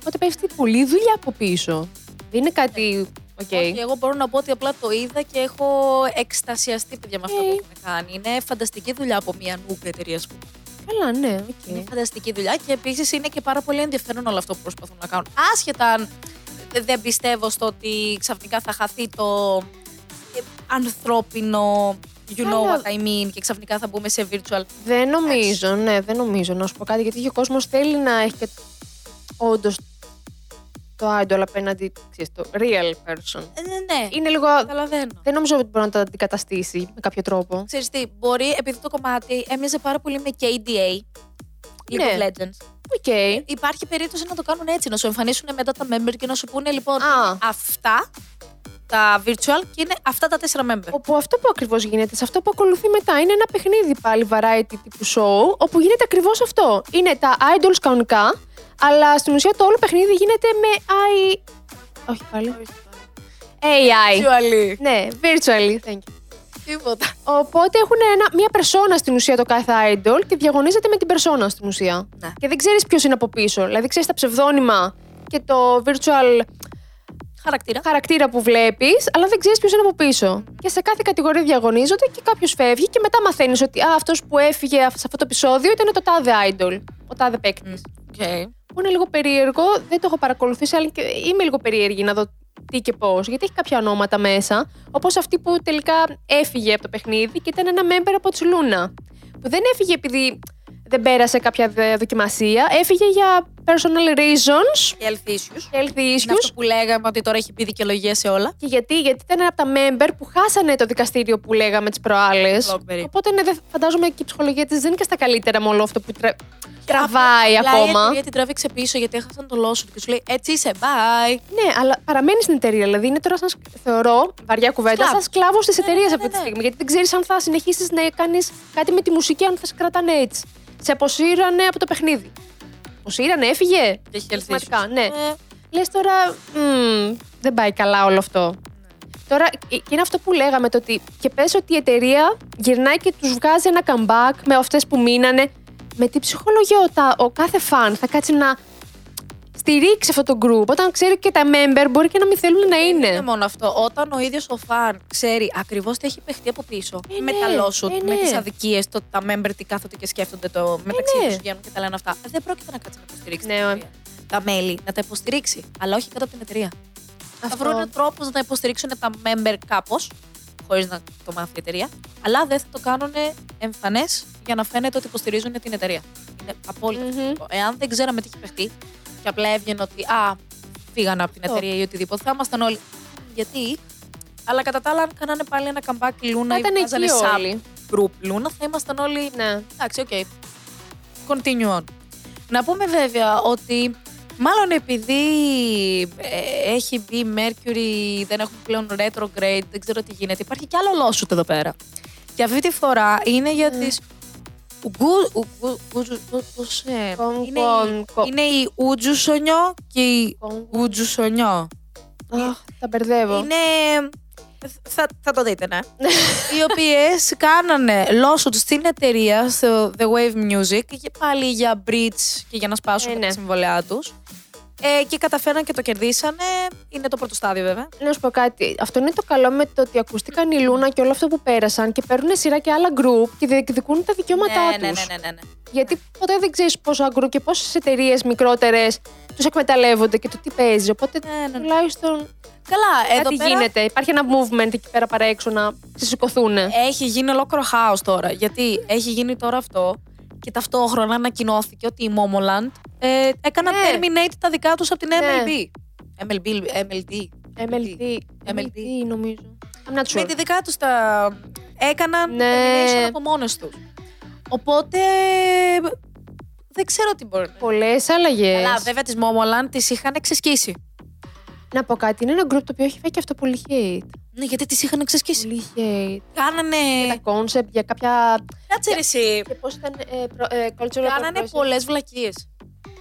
Οπότε πέφτει πολλή δουλειά από πίσω. Δεν είναι κάτι. OK. Όχι, εγώ μπορώ να πω ότι απλά το είδα και έχω εκστασιαστεί παιδιά με αυτό Ε. που έχουν κάνει. Είναι φανταστική δουλειά από μια nugu εταιρεία, ας πούμε. Καλά, ναι, οκ. Είναι φανταστική δουλειά και επίσης είναι και πάρα πολύ ενδιαφέρον όλο αυτό που προσπαθούν να κάνουν. Άσχετα αν δεν πιστεύω στο ότι ξαφνικά θα χαθεί το ε, ανθρώπινο. You know Καλά. what I mean, και ξαφνικά θα μπούμε σε virtual. Δεν νομίζω, ναι, δεν νομίζω να σου πω κάτι. Γιατί ο κόσμος θέλει να έχει και όντως το idol απέναντι, ξέρεις, το real person. Ε, ναι, ναι. Είναι λίγο. Καταλαβαίνω. Δεν νομίζω ότι μπορεί να το αντικαταστήσει με κάποιο τρόπο. Ξέρεις τι, μπορεί επειδή το κομμάτι έμοιαζε πάρα πολύ με KDA. League Ναι. of Legends. OK. Υπάρχει περίπτωση να το κάνουν έτσι, να σου εμφανίσουν μετά τα member και να σου πούνε λοιπόν Α. είναι αυτά τα virtual και είναι αυτά τα τέσσερα member. Όπου αυτό που ακριβώς γίνεται, σε αυτό που ακολουθεί μετά, είναι ένα παιχνίδι πάλι variety τύπου show, όπου γίνεται ακριβώς αυτό. Είναι τα idols κανονικά, αλλά στην ουσία το όλο παιχνίδι γίνεται με AI. Όχι πάλι. AI. Virtually. Ναι, virtually. Thank you. Τίποτα. Οπότε έχουν ένα, μία περσόνα στην ουσία το κάθε idol και διαγωνίζεται με την περσόνα στην ουσία. Ναι. Και δεν ξέρεις ποιος είναι από πίσω. Δηλαδή ξέρεις τα ψευδόνυμα και το virtual Χαρακτήρα. χαρακτήρα που βλέπεις, αλλά δεν ξέρεις ποιος είναι από πίσω. Και σε κάθε κατηγορία διαγωνίζονται και κάποιος φεύγει και μετά μαθαίνεις ότι αυτός που έφυγε σε αυτό το επεισόδιο ήταν το τάδε idol, ο τάδε παίκτης. Okay. Που είναι λίγο περίεργο, δεν το έχω παρακολουθήσει, αλλά και είμαι λίγο περίεργη να δω τι και πώς. Γιατί έχει κάποια ονόματα μέσα, όπως αυτή που τελικά έφυγε από το παιχνίδι και ήταν ένα member από τη Λούνα. Που δεν έφυγε επειδή δεν πέρασε κάποια δε- δοκιμασία, έφυγε για personal reasons Και health issues. και health Είναι issues. αυτό που λέγαμε ότι τώρα έχει πει δικαιολογία σε όλα. Και γιατί, γιατί ήταν ένα από τα member που χάσανε το δικαστήριο που λέγαμε τις προάλλες. Blackberry. Οπότε ναι, δεν- φαντάζομαι και η ψυχολογία της δεν είναι και στα καλύτερα με όλο αυτό που τρα... τραβάει Απλά Η ακόμα. εταιρεία την τράβηξε πίσω γιατί έχασαν το lawsuit και σου λέει Έτσι είσαι, bye. Ναι, αλλά παραμένει στην εταιρεία. Δηλαδή είναι τώρα, σαν, σ- θεωρώ, βαριά κουβέντα, Σκλάβος. σαν σκλάβος της Ναι, εταιρείας ναι, ναι, αυτή τη ναι. στιγμή. Γιατί δεν ξέρεις αν θα συνεχίσεις να κάνεις κάτι με τη μουσική, αν θα σε κρατάνε έτσι. Σε αποσύρανε από το παιχνίδι. Αποσύρανε, έφυγε; Και έχει health Συστηματικά, issues. ναι. Ε, Λες τώρα, μμ, δεν πάει καλά όλο αυτό. Τώρα, και είναι αυτό που λέγαμε, το ότι και πες ότι η εταιρεία γυρνάει και τους βγάζει ένα comeback με αυτές που μείνανε. Με τι ψυχολογία ο, τα- ο κάθε φαν θα κάτσει να στηρίξει αυτό το group, όταν ξέρει και τα member μπορεί και να μην θέλουν να Δεν είναι. είναι μόνο αυτό. Όταν ο ίδιος ο φαν ξέρει ακριβώς τι έχει παιχτεί από πίσω, Ε, με ναι, τα lawsuit, ε, με ναι. τι αδικίες, το ότι τα member τι κάθονται και σκέφτονται το μεταξύ ναι. τους βγαίνουν και τα λένε αυτά. Δεν πρόκειται να κάτσει να υποστηρίξει Ναι, την ο- εταιρεία. Τα μέλη να τα υποστηρίξει, αλλά όχι κάτω από την εταιρεία. Θα Αυτό. βρουν τρόπο να τα υποστηρίξουν τα member κάπως, χωρίς να το μάθει η εταιρεία, αλλά δεν θα το κάνουν εμφανές για να φαίνεται ότι υποστηρίζουν την εταιρεία. Είναι απόλυτα Μμμ. φυσικό. Εάν δεν ξέραμε τι έχει παιχτεί και απλά έβγαινε ότι Α, φύγανε από την Αυτό. εταιρεία ή οτιδήποτε, θα ήμασταν όλοι. Γιατί, αλλά κατά τα άλλα, αν κάνανε πάλι ένα comeback Loona Θα ή ήταν βγάζανε εκεί sub όλοι. group Loona, θα ήμασταν όλοι. Ναι. Εντάξει, οκ. Continue on. Να πούμε βέβαια ότι μάλλον επειδή ε, έχει μπει η Mercury, δεν έχουμε πλέον retrograde, δεν ξέρω τι γίνεται, υπάρχει κι άλλο lawsuit εδώ πέρα. Και αυτή τη φορά είναι για Mm. τις είναι, κον- η, κο- είναι η Ουτζουσονιό και η Κον- Ουτζουσονιό. Αχ, τα μπερδεύω. Είναι. Θα, θα το δείτε, ναι. οι οποίες κάνανε lawsuit στην εταιρεία, στο The Wave Music, και πάλι για breach και για να σπάσουν Ε, ναι. τα συμβολιά τους. Ε, και καταφέραν και το κερδίσανε. Είναι το πρώτο στάδιο, βέβαια. Να σου πω κάτι. Αυτό είναι το καλό με το ότι ακούστηκαν η Λούνα και όλο αυτό που πέρασαν και παίρνουν σειρά και άλλα group και διεκδικούν τα δικαιώματά ναι, τους. ναι, ναι, ναι, ναι, ναι. Γιατί ποτέ δεν ξέρεις πόσα group και πόσες εταιρείες μικρότερες τους εκμεταλλεύονται και το τι παίζει. Οπότε Ναι, ναι. τουλάχιστον Καλά, εδώ κάτι πέρα γίνεται. Υπάρχει ένα movement εκεί πέρα παρά έξω να ξεσηκωθούν. έχει γίνει ολόκληρο χάος τώρα. Γιατί έχει γίνει τώρα αυτό και ταυτόχρονα ανακοινώθηκε ότι η Momoland ε, έκαναν Ναι. terminate τα δικά τους από την Ναι. MLB. MLB, MLD. MLD. MLD. νομίζω. I'm not Με sure. τη δικά τους τα έκαναν Ναι. termination από μόνες τους. Οπότε δεν ξέρω τι μπορεί να Πολλές αλλαγέ. Αλλά βέβαια τη Momoland τις είχαν ξεσκίσει. Να πω κάτι. Είναι ένα group το οποίο έχει φάει και αυτό πολύ hate. Ναι, γιατί τις είχαν ξεσκίσει. Πολύ hate. Κάνανε. Για τα concept, για κάποια. Κάτσε ρε εσύ. Και πώς ήταν. Ε, προ- ε, cultural Κάνανε appropriation. πολλές βλακίες.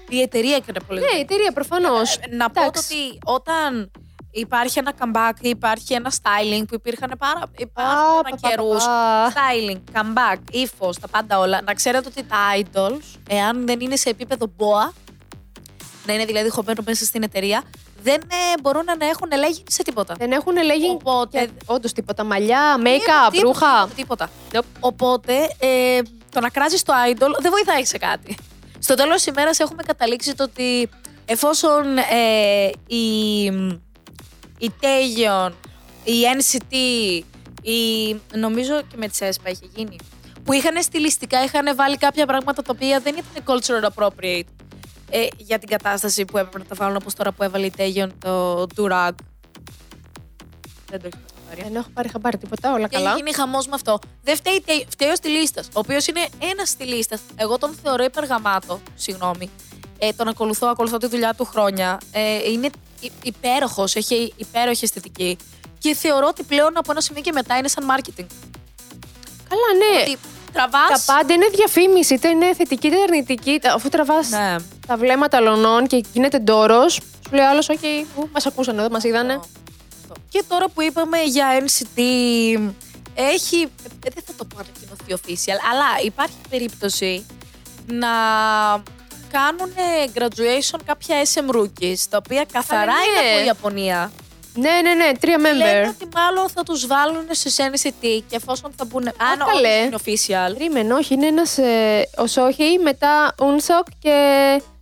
Η εταιρεία έκανε πολλές Ναι, η εταιρεία προφανώς. Να πω το ότι όταν υπάρχει ένα comeback ή υπάρχει ένα styling που υπήρχαν πάρα. Υπάρχουν ένα καιρούς. Styling, comeback, ύφος, τα πάντα όλα. Να ξέρετε ότι τα idols, εάν δεν είναι σε επίπεδο BOA, να είναι δηλαδή χωμένο μέσα στην εταιρεία, δεν ε, μπορούν να έχουν ελέγχει σε τίποτα. Δεν έχουν λέγει. Οπότε- Όντως τίποτα. Μαλλιά, make-up, Τίποτα, ρούχα. Τίποτα. Nope. Οπότε ε, το να κράζεις το idol δεν βοηθάει σε κάτι. Στο τέλος της ημέρας έχουμε καταλήξει το ότι εφόσον ε, η, η Taeyeon, η NCT, η, νομίζω και με τη ΣΕΣΠΑ είχε γίνει, που είχαν στιλιστικά, είχαν βάλει κάποια πράγματα τα οποία δεν ήταν cultural appropriate ε, για την κατάσταση που έπρεπε να τα βάλουν όπως τώρα που έβαλε η Taeyeon το Durag. Δεν το έχεις καταλάβει. χαμπάρι. Δεν έχω πάρει χαμπάρι τίποτα, όλα Και καλά. έχει γίνει χαμός με αυτό. Δεν φταίει, τε- φταίει ο στυλίστα, ο οποίος είναι ένας στυλίστα. Εγώ τον θεωρώ υπεργαμάτο. Συγγνώμη. Ε, τον ακολουθώ, ακολουθώ τη δουλειά του χρόνια. Ε, είναι υπέροχος, έχει υπέροχη αισθητική. Και θεωρώ ότι πλέον από ένα σημείο και μετά είναι σαν marketing. Καλά, ναι. Ότι τραβάς. Τα πάντα είναι διαφήμιση, είτε είναι θετική είτε αρνητική. Τα- Αφού τραβάς Ναι. τα βλέμματα λονών και γίνεται ντόρος, σου λέει άλλος, OK, μας ακούσαν εδώ, μας είδανε. Αυτό. Και τώρα που είπαμε για NCT, έχει. ε, Δεν θα το πω ανακοινωθεί official, αλλά υπάρχει περίπτωση να κάνουν graduation κάποια SM rookies, τα οποία καθαρά ναι. είναι από Ιαπωνία. Ναι, ναι, ναι, τρία Λένε member. ότι μάλλον θα τους βάλουν στους NCT και εφόσον θα μπουν. Αν καλέ. όχι είναι official. Περίμενε, όχι, είναι ένας ε, ο Σόχι, μετά Unsok και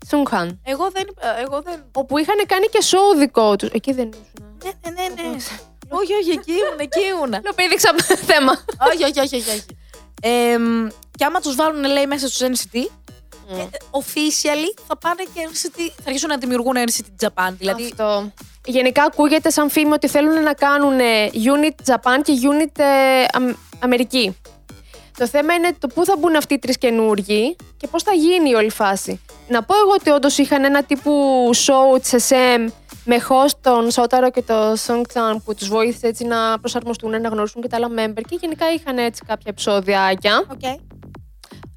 Sunghan. Εγώ δεν. Εγώ δεν... Όπου είχαν κάνει και show δικό τους. Εκεί δεν ήσουν. Ναι, ναι, ναι. ναι. όχι, όχι, εκεί ήμουν, εκεί ήμουν. <laughs> Λέω, πήδηξα <laughs> θέμα. όχι, όχι, όχι, όχι. όχι. Ε, και άμα τους βάλουν, λέει, μέσα στους NCT, ε, officially θα πάνε και NCT, θα αρχίσουν να δημιουργούν NCT Japan. Δηλαδή, Αυτό. Γενικά ακούγεται σαν φήμη ότι θέλουν να κάνουν ε, unit Japan και unit ε, Αμ- Αμερική. Το θέμα είναι το πού θα μπουν αυτοί οι τρεις καινούργοι και πώς θα γίνει η όλη φάση. Να πω εγώ ότι όντως είχαν ένα τύπου show της SM με host τον Σόταρο και το Song Chan που τους βοήθησε έτσι να προσαρμοστούν, να γνωρίσουν και τα άλλα member και γενικά είχαν έτσι κάποια επεισόδιάκια. okay.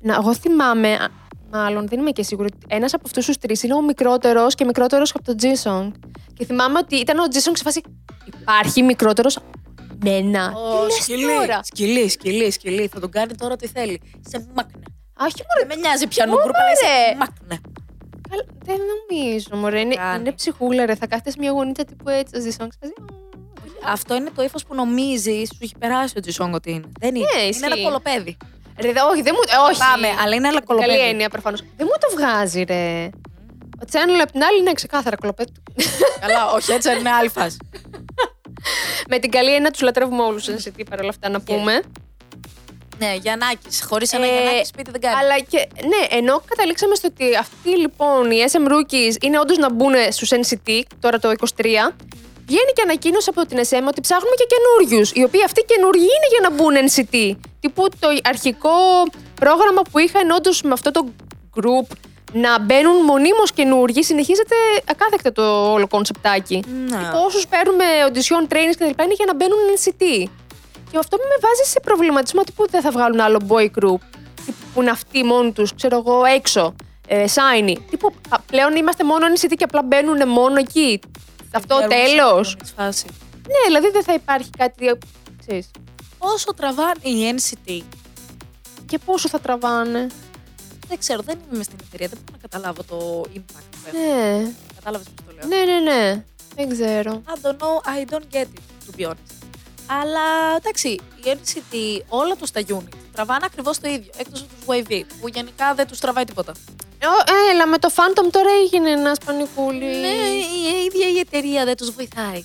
Να, εγώ θυμάμαι, α, μάλλον δεν είμαι και σίγουρη, ότι ένας από αυτούς τους τρεις είναι ο μικρότερος και μικρότερος από τον Jisung. Και θυμάμαι ότι ήταν ο Jisung σε φάση. Υπάρχει μικρότερος. Μένα. Τι λες σκυλί, τώρα; σκυλί, σκυλί, σκυλί. Θα τον κάνει τώρα ό,τι θέλει. Σε μάκνε. Όχι, Δεν μωρέ. με νοιάζει πια Ω, νουγκρουπ, αλλά μωρέ. σε μάκνε. Καλά, δεν νομίζω, μωρέ. Είναι, Κάνει. είναι ψυχούλα, ρε. Θα κάθεται σε μια γωνίτσα τύπου έτσι, ο Jisung. σε φάση, «Μμμ». Αυτό είναι το ύφος που νομίζεις, σου έχει περάσει ο Τζισόγκ ότι είναι. Δεν είναι. Ναι, είναι ισχύει. ένα κολοπέδι. Ρε, δε- όχι, δεν μου. ε, όχι. Πάμε, αλλά είναι ένα Καλή κολοπέδι. έννοια προφανώς. Δεν μου το βγάζει, ρε. Ο Τσάνουλ απ' την άλλη είναι ξεκάθαρα κλοπέτ. Καλά, όχι, έτσι είναι αλφας. Με την καλή έννοια του λατρεύουμε όλους. Σε τι παρόλα αυτά να πούμε. Ναι, Γιαννάκης. Χωρίς ένα Ε, Γιαννάκη σπίτι δεν κάνει. Αλλά και, ναι, ενώ καταλήξαμε στο ότι αυτοί λοιπόν οι SM Rookies είναι όντως να μπουν στους NCT τώρα το 23, βγαίνει και ανακοίνωση από την SM ότι ψάχνουμε και καινούριους. Οι οποίοι αυτοί καινούργοι είναι για να μπουν NCT. Τύπου το αρχικό πρόγραμμα που είχαν όντως με αυτό το group να μπαίνουν μονίμως καινούργοι, συνεχίζεται ακάθεκτα το όλο κονσεπτάκι. Ναι. Όσους παίρνουμε audition trainings και τα λοιπά είναι για να μπαίνουν NCT. Και αυτό με βάζει σε προβληματισμό ότι που δεν θα βγάλουν άλλο boy group. Τύπου Που είναι αυτοί μόνοι τους, ξέρω εγώ, έξω. Ε, shiny. Τύπου α, πλέον είμαστε μόνο NCT και απλά μπαίνουν μόνο εκεί. Αυτό Ξέρουμε τέλος. σε αυτή τη φάση. Ναι, δηλαδή δεν θα υπάρχει κάτι. Ξέρεις. Όσο τραβάνε οι NCT, Και πόσο θα τραβάνε. δεν ξέρω, δεν είμαι μες στην εταιρεία, δεν μπορώ να καταλάβω το impact που έχουν. Ναι. Κατάλαβες πώς το λέω. Ναι, ναι, ναι. Δεν ξέρω. I don't know, I don't get it, to be honest. Αλλά εντάξει, η NCT, όλα τους τα unit τραβάνε ακριβώς το ίδιο. Εκτός από τους Wave που γενικά δεν τους τραβάει τίποτα. Ε, έλα, με το fandom τώρα έγινε ένας πανικούλι. Ναι, η ίδια η εταιρεία δεν τους βοηθάει.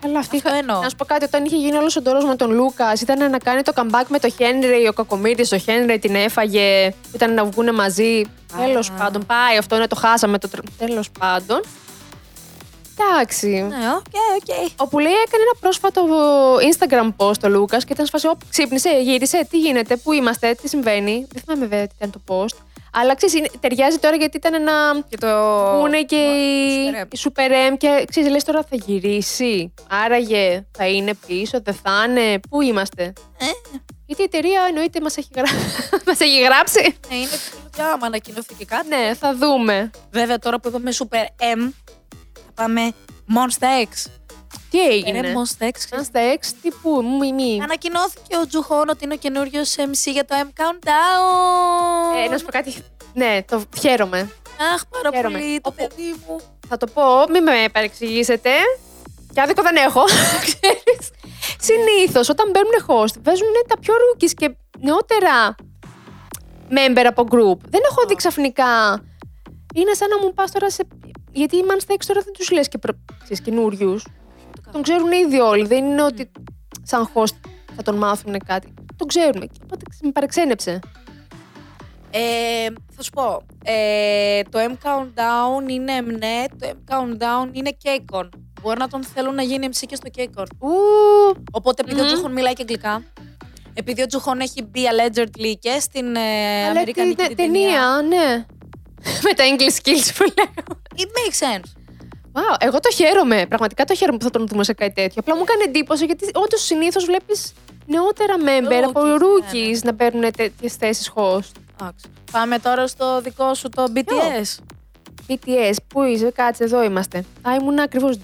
Καλά, αυτή Αυτό είχα- εννοώ. Να σου πω κάτι, όταν είχε γίνει όλος ο ντόρος με τον Λούκας, ήταν να κάνει το comeback με το Χένρι, ο κακομοίρης, ο Χένρι την έφαγε, ήταν να βγουν μαζί. Α. Τέλος πάντων, πάει αυτό, να το χάσαμε. Το... Τέλος πάντων. Εντάξει. Ναι, OK, OK. Όπου λέει έκανε ένα πρόσφατο Instagram post ο Λούκας και ήταν σε φάση. «Ω, Ξύπνησε, γύρισε, τι γίνεται, πού είμαστε, τι συμβαίνει. Δεν θυμάμαι βέβαια τι ήταν το post. Αλλά ξέρεις, ταιριάζει τώρα γιατί ήταν ένα. Και το. Που είναι και η, Super M. η Super M και ξέρεις, λες τώρα θα γυρίσει. Άραγε θα είναι πίσω, δεν θα είναι; Πού είμαστε; Ε, Γιατί η εταιρεία εννοείται μας έχει, γρα... <laughs> μας έχει γράψει. ναι, είναι και άμα ανακοινωθεί και κάτι. ναι, θα δούμε. Βέβαια, τώρα που είπαμε Super M, θα πάμε Monster X. Τι Είναι έγινε. Monster X. Αν στα X, τι πού, μη, μη. Ανακοινώθηκε ο Τζουχόν ότι είναι ο καινούριος MC για το M Countdown. Ε, να σου πω κάτι. Ναι, το χαίρομαι. Αχ, πάρα Χαίρομαι. πολύ το Όπου- παιδί μου. Θα το πω, μην με παρεξηγήσετε. Και άδικο δεν έχω. <laughs> Ξέρεις. Συνήθως όταν μπαίνουν host, βάζουν τα πιο rookies και νεότερα member από group. Δεν έχω δει ξαφνικά. Είναι σαν να μου πας τώρα σε. Γιατί οι Man Stakes τώρα δεν τους λες και προ... ξέρεις, καινούριους. Τον ξέρουν ήδη όλοι. Δεν είναι ότι σαν host θα τον μάθουν κάτι. Τον ξέρουμε. Οπότε με παρεξένεψε. Ε, θα σου πω. Ε, το M Countdown είναι Mnet, το M Countdown είναι Keikon. Μπορεί να τον θέλουν να γίνει MC και στο K-Corp. Ου, Οπότε επειδή Μμμ. ο Τζουχόν μιλάει και αγγλικά, επειδή ο Τζουχόν έχει μπει allegedly και στην ε, αλλά Αμερικανική την την ταινία, ναι. <laughs> Με τα English skills που λέω. It makes sense. Wow, εγώ το χαίρομαι. Πραγματικά το χαίρομαι που θα τον δούμε σε κάτι τέτοιο. Απλά μου έκανε εντύπωση γιατί όντως συνήθως βλέπεις νεότερα member από Rookies, ναι, rookies να παίρνουν τέτοιες θέσεις host. Εντάξει. Πάμε τώρα στο δικό σου το BTS. BTS, πού είσαι, κάτσε, εδώ είμαστε. Α, ήμουν ακριβώς.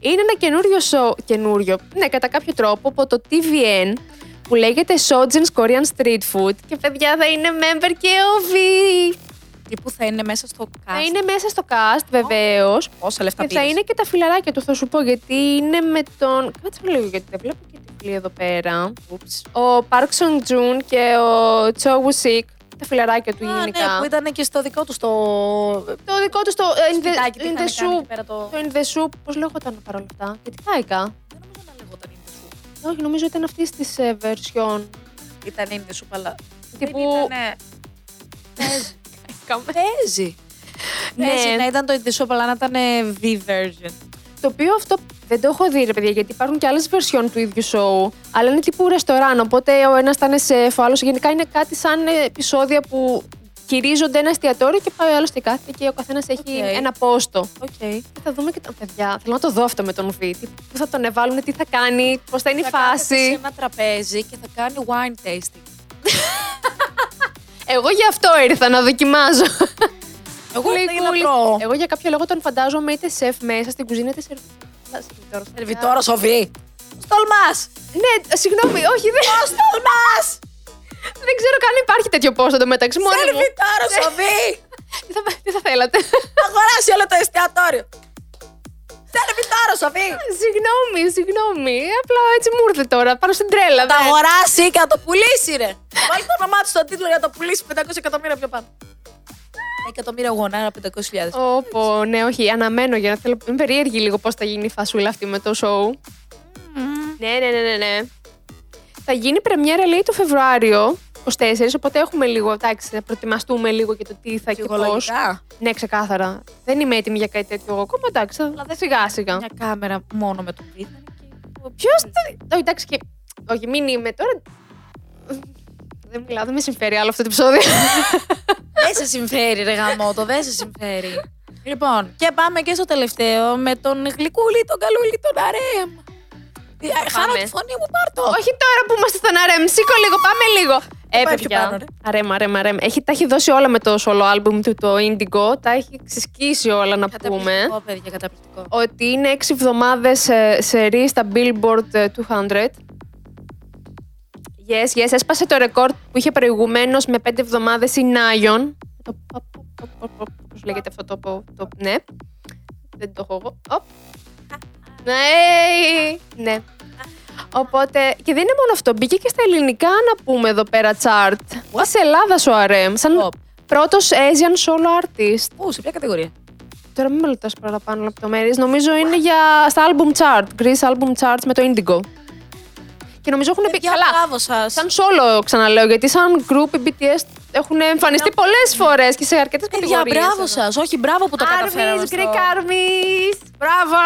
Είναι ένα καινούριο show. Καινούριο. Ναι, κατά κάποιο τρόπο από το TVN που λέγεται Sojin's Korean Street Food. Και παιδιά θα είναι member και ο V. Τι που θα είναι μέσα στο cast. Θα είναι μέσα στο cast, βεβαίως. Πόσα λεφτά Και θα πήρες; είναι και τα φιλαράκια του, θα σου πω γιατί είναι με τον. Κάτσε με λίγο, γιατί δεν βλέπω και τη φιλή εδώ πέρα. Oops. Ο Park Sung Joon και ο Cho Woo Sik. Τα φιλαράκια του Α, γενικά. ναι, που ήταν και στο δικό του στο Το δικό του το ε, In the, σπιτάκι. τι in είχαν the κάνει εκεί Soup. πέρα το... Το In the Soup, πώς λέγονταν παρόλα αυτά. Γιατί κάηκα. Δεν νομίζω να λέγονταν In the Soup. Όχι, νομίζω ήταν αυτής της ε, version. Ήταν In the Soup, αλλά Τύπου- δεν ήτανε... Παίζει. Παίζει. Ναι. Παίζει να ήταν το In the Soup, αλλά να ήταν V version. Το οποίο αυτό δεν το έχω δει, ρε παιδιά, γιατί υπάρχουν και άλλες version του ίδιου show. Αλλά είναι τύπου ρεστοράν. Οπότε ο ένας ήταν σε φάλο. Γενικά είναι κάτι σαν ε, επεισόδια που χειρίζονται ένα εστιατόριο και πάει ο άλλος και κάθεται και ο καθένας έχει Οκ. ένα πόστο. Οκ. Και θα δούμε και τα παιδιά. Θέλω να το δω αυτό με τον V. Πού θα τον εβάλουν, τι θα κάνει, πώς θα είναι η Θα κάθεται σε φάση. ένα τραπέζι και θα κάνει wine tasting. <laughs> Εγώ γι' αυτό ήρθα να δοκιμάζω. Εγώ θα Γλυκούλη. ήθελα να τρώω. Εγώ για κάποιο λόγο τον φαντάζομαι είτε σεφ μέσα στην κουζίνα είτε σερβιτόρο. Σερβιτόρο σοβή. Στολμά! Ναι, συγγνώμη, όχι, δεν, Στολμά! δεν ξέρω καν υπάρχει τέτοιο πόστο το μεταξύ μόνο μου. Σερβιτόρο σοβή! <laughs> Τι θα, τι θα θέλατε; Αγοράσει όλο το εστιατόριο. Σερβιτόρο σοβή! συγγνώμη, συγγνώμη. Απλά έτσι μου ήρθε τώρα, πάνω στην τρέλα. Τα δε. αγοράσει και να το πουλήσει, ρε. Βάλει το όνομά του στον τίτλο για να το πουλήσει 500 εκατομμύρια πιο πάνω. Εκατομμύρια γονάρα, 500.000. Όπο, ναι, όχι, αναμένω για να θέλω. Είμαι περίεργη λίγο πώς θα γίνει η φασούλα αυτή με το show. Ναι, ναι, ναι, ναι, ναι. Θα γίνει πρεμιέρα, λέει, το Φεβρουάριο, 24, οπότε έχουμε λίγο, εντάξει, να προετοιμαστούμε λίγο για το τι θα και πώς. Ψυχολογικά. Ναι, ξεκάθαρα. Δεν είμαι έτοιμη για κάτι τέτοιο εγώ ακόμα, εντάξει, θα σιγά σιγά. Μια κάμερα μόνο με τον πίθανο. Ποιος θα. Όχι, εντάξει, και... όχι, μην είμαι τώρα. Δεν μιλάω, δεν με συμφέρει άλλο αυτό το επεισόδιο. Δεν σε συμφέρει, ρε γαμότο, δεν σε συμφέρει. Λοιπόν, και πάμε και στο τελευταίο με τον γλυκούλη, τον καλούλη, τον αρέμ. Ε, Χάνω Πάμε. τη φωνή μου, πάρ' το. όχι τώρα που είμαστε στον RM, σήκω λίγο, πάμε λίγο. Ε, Πάει πιο παιδιά. πάνω, ρε. Αρέμ, αρέμ, αρέμ. Έχει, τα έχει δώσει όλα με το solo album του, το Indigo. Τα έχει ξεσκίσει όλα να πούμε. Καταπληκτικό, παιδιά, καταπληκτικό. Ότι είναι έξι εβδομάδες σε ρί στα Billboard ε, 200. Yes, yes, έσπασε το ρεκόρ που είχε προηγουμένως με πέντε εβδομάδες η Νάιον. Το Πώς λέγεται αυτό το, το, το. Ναι. Δεν το έχω εγώ. Οπ. Ναι, ναι. Οπότε, και δεν είναι μόνο αυτό, μπήκε και στα ελληνικά να πούμε εδώ πέρα chart. Τη Ελλάδα ο RM, σαν Οπ. πρώτος Asian solo artist. Πού, σε ποια κατηγορία; Τώρα μην με ρωτάς παραπάνω λεπτομέρειες. Νομίζω είναι για στα album chart, Greece album charts με το Indigo. Και νομίζω έχουν πει Παιδιά, καλά. μπράβο σας. Σαν solo ξαναλέω, γιατί σαν group οι BTS έχουν εμφανιστεί πολλές φορές και σε αρκετές Παιδιά, κατηγορίες. μπράβο σας. Όχι, μπράβο που το καταφέραμε. Άρμις, στο- Greek Armies. Μπράβο!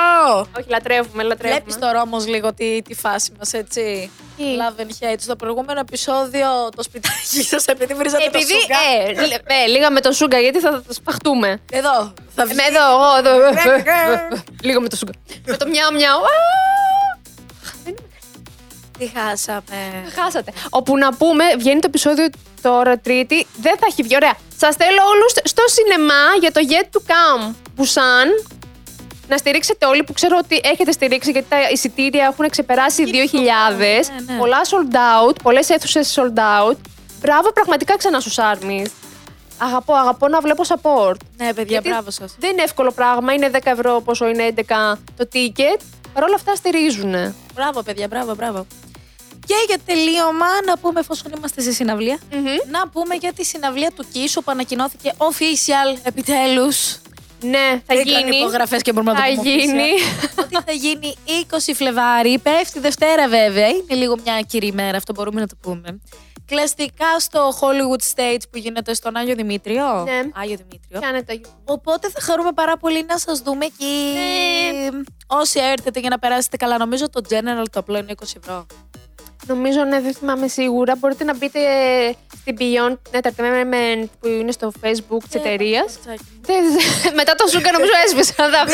Όχι, λατρεύουμε, λατρεύουμε. Βλέπεις τώρα όμω λίγο τη, τη φάση μας, έτσι; Τι; Love and hate. Στο προηγούμενο επεισόδιο το σπιτάκι σας, επειδή βρίζατε Επειδή, το σούγκα. ε, λ- ε, λίγα με το σούγκα, γιατί θα θα σπαχτούμε. Εδώ. Θα Ε, βγει. με εδώ, εγώ, εδώ. Λίγο με το σούγκα. με το μιαου μιαου. Α, Τι χάσαμε. Χάσατε. Όπου να πούμε, βγαίνει το επεισόδιο τώρα Τρίτη, δεν θα έχει βγει. Ωραία. Σας θέλω όλους στο σινεμά για το Yet to Come. Busan. Να στηρίξετε όλοι που ξέρω ότι έχετε στηρίξει γιατί τα εισιτήρια έχουν ξεπεράσει οι 2.000. ναι, ναι. Πολλά sold out, πολλές αίθουσες sold out. Μπράβο, πραγματικά ξανά στους Armies. Αγαπώ, αγαπώ να βλέπω support. Ναι, παιδιά, Γιατί μπράβο σας. Δεν είναι εύκολο πράγμα, είναι 10 ευρώ πόσο είναι 11 το ticket. Παρ' όλα αυτά στηρίζουν. Μπράβο, παιδιά, μπράβο, μπράβο. Και για τελείωμα, να πούμε εφόσον είμαστε σε συναυλία, να πούμε για τη συναυλία του Κίσου που ανακοινώθηκε official επιτέλους. Ναι, θα γίνει. υπογραφές και μπορούμε να το Θα πούμε. γίνει. official. Ότι θα γίνει 20 Φλεβάρι. Πέφτει Δευτέρα βέβαια. Είναι λίγο μια κύριη ημέρα, αυτό μπορούμε να το πούμε. κλαστικά στο Hollywood Stage που γίνεται στον Άγιο Δημήτριο. Ναι. Άγιο Δημήτριο. Κάνε το. Οπότε θα χαρούμε πάρα πολύ να σας δούμε εκεί. Ναι. Όσοι έρθετε για να περάσετε καλά, νομίζω το General το απλό είναι 20 ευρώ. Νομίζω, ναι, δεν θυμάμαι σίγουρα. Μπορείτε να μπείτε στην Beyond Entertainment που είναι στο Facebook της εταιρείας. Μετά το Σούκα νομίζω έσβησα. θα-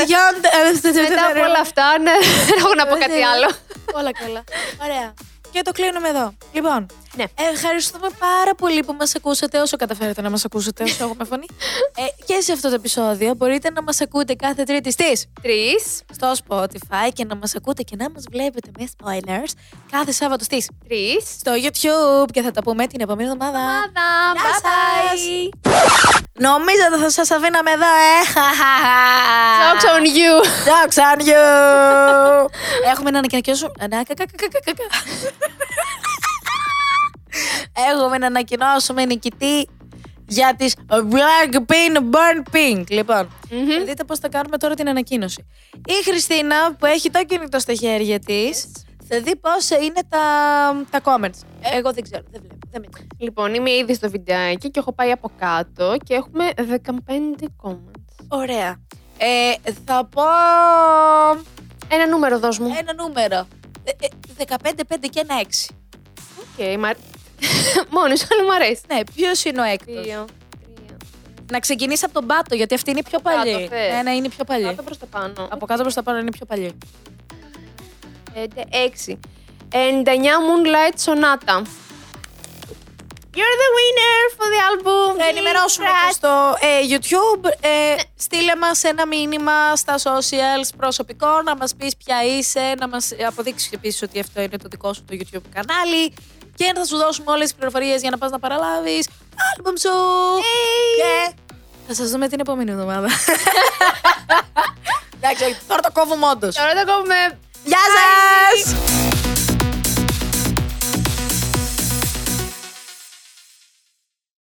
Μετά από όλα αυτά, ναι, δεν έχω να πω κάτι άλλο. Όλα καλά. Ωραία. Και το κλείνουμε εδώ. Λοιπόν, Ναι. ευχαριστούμε πάρα πολύ που μας ακούσατε όσο καταφέρετε να μας ακούσετε όσο έχουμε φωνή. <laughs> ε, και σε αυτό το επεισόδιο μπορείτε να μας ακούτε κάθε τρίτη στις Τρεις. στο Spotify και να μας ακούτε και να μας βλέπετε με spoilers κάθε Σάββατο στις Τρεις. στο YouTube και θα τα πούμε την επόμενη εβδομάδα. Γεια Bye σας. bye. Νομίζω ότι θα σας αφήναμε εδώ, ε. <laughs> Jokes on you. Jokes on you. <laughs> Έχουμε να ανακοινώσουμε. Έχουμε να ανακοινώσουμε νικητή για τις Black Pin Burn Pink. Λοιπόν, Μμμ. θα δείτε πώς θα κάνουμε τώρα την ανακοίνωση. Η Χριστίνα που έχει το κινητό στα χέρια της θα δει πώς είναι τα, τα comments. Εγώ δεν ξέρω, δεν βλέπω. Δεν με... Λοιπόν, είμαι ήδη στο βιντεάκι και έχω πάει από κάτω και έχουμε 15 comments. Ωραία. Ε, θα πω Ένα νούμερο δώσ' μου. ένα νούμερο. Ε, ε, 15, 5 και ένα 6. Οκ, μα... Μόνη σου, αλλά μου αρέσει. Ναι, ποιος είναι ο έκτος; Δύο, τρία. Να ξεκινήσει από τον πάτο, γιατί αυτή είναι η πιο Κάτω, παλιή. θες. Ναι, ναι, είναι η πιο παλιή. Κάτω προς τα πάνω. Από κάτω προς τα πάνω είναι η πιο παλιή. Πέντε, έξι. 99 Moonlight Sonata. You're the winner for the album. Θα ενημερώσουμε και στο ε, YouTube. Ε, Στείλε μας ένα μήνυμα στα socials προσωπικό, να μας πεις ποια είσαι, να μας αποδείξεις επίσης ότι αυτό είναι το δικό σου το YouTube κανάλι και θα σου δώσουμε όλες τις πληροφορίες για να πας να παραλάβεις το άλμπουμ σου. Και θα σας δούμε την επόμενη εβδομάδα. Εντάξει, όχι, τώρα το κόβουμε όντως. Τώρα το κόβουμε. Γεια σας!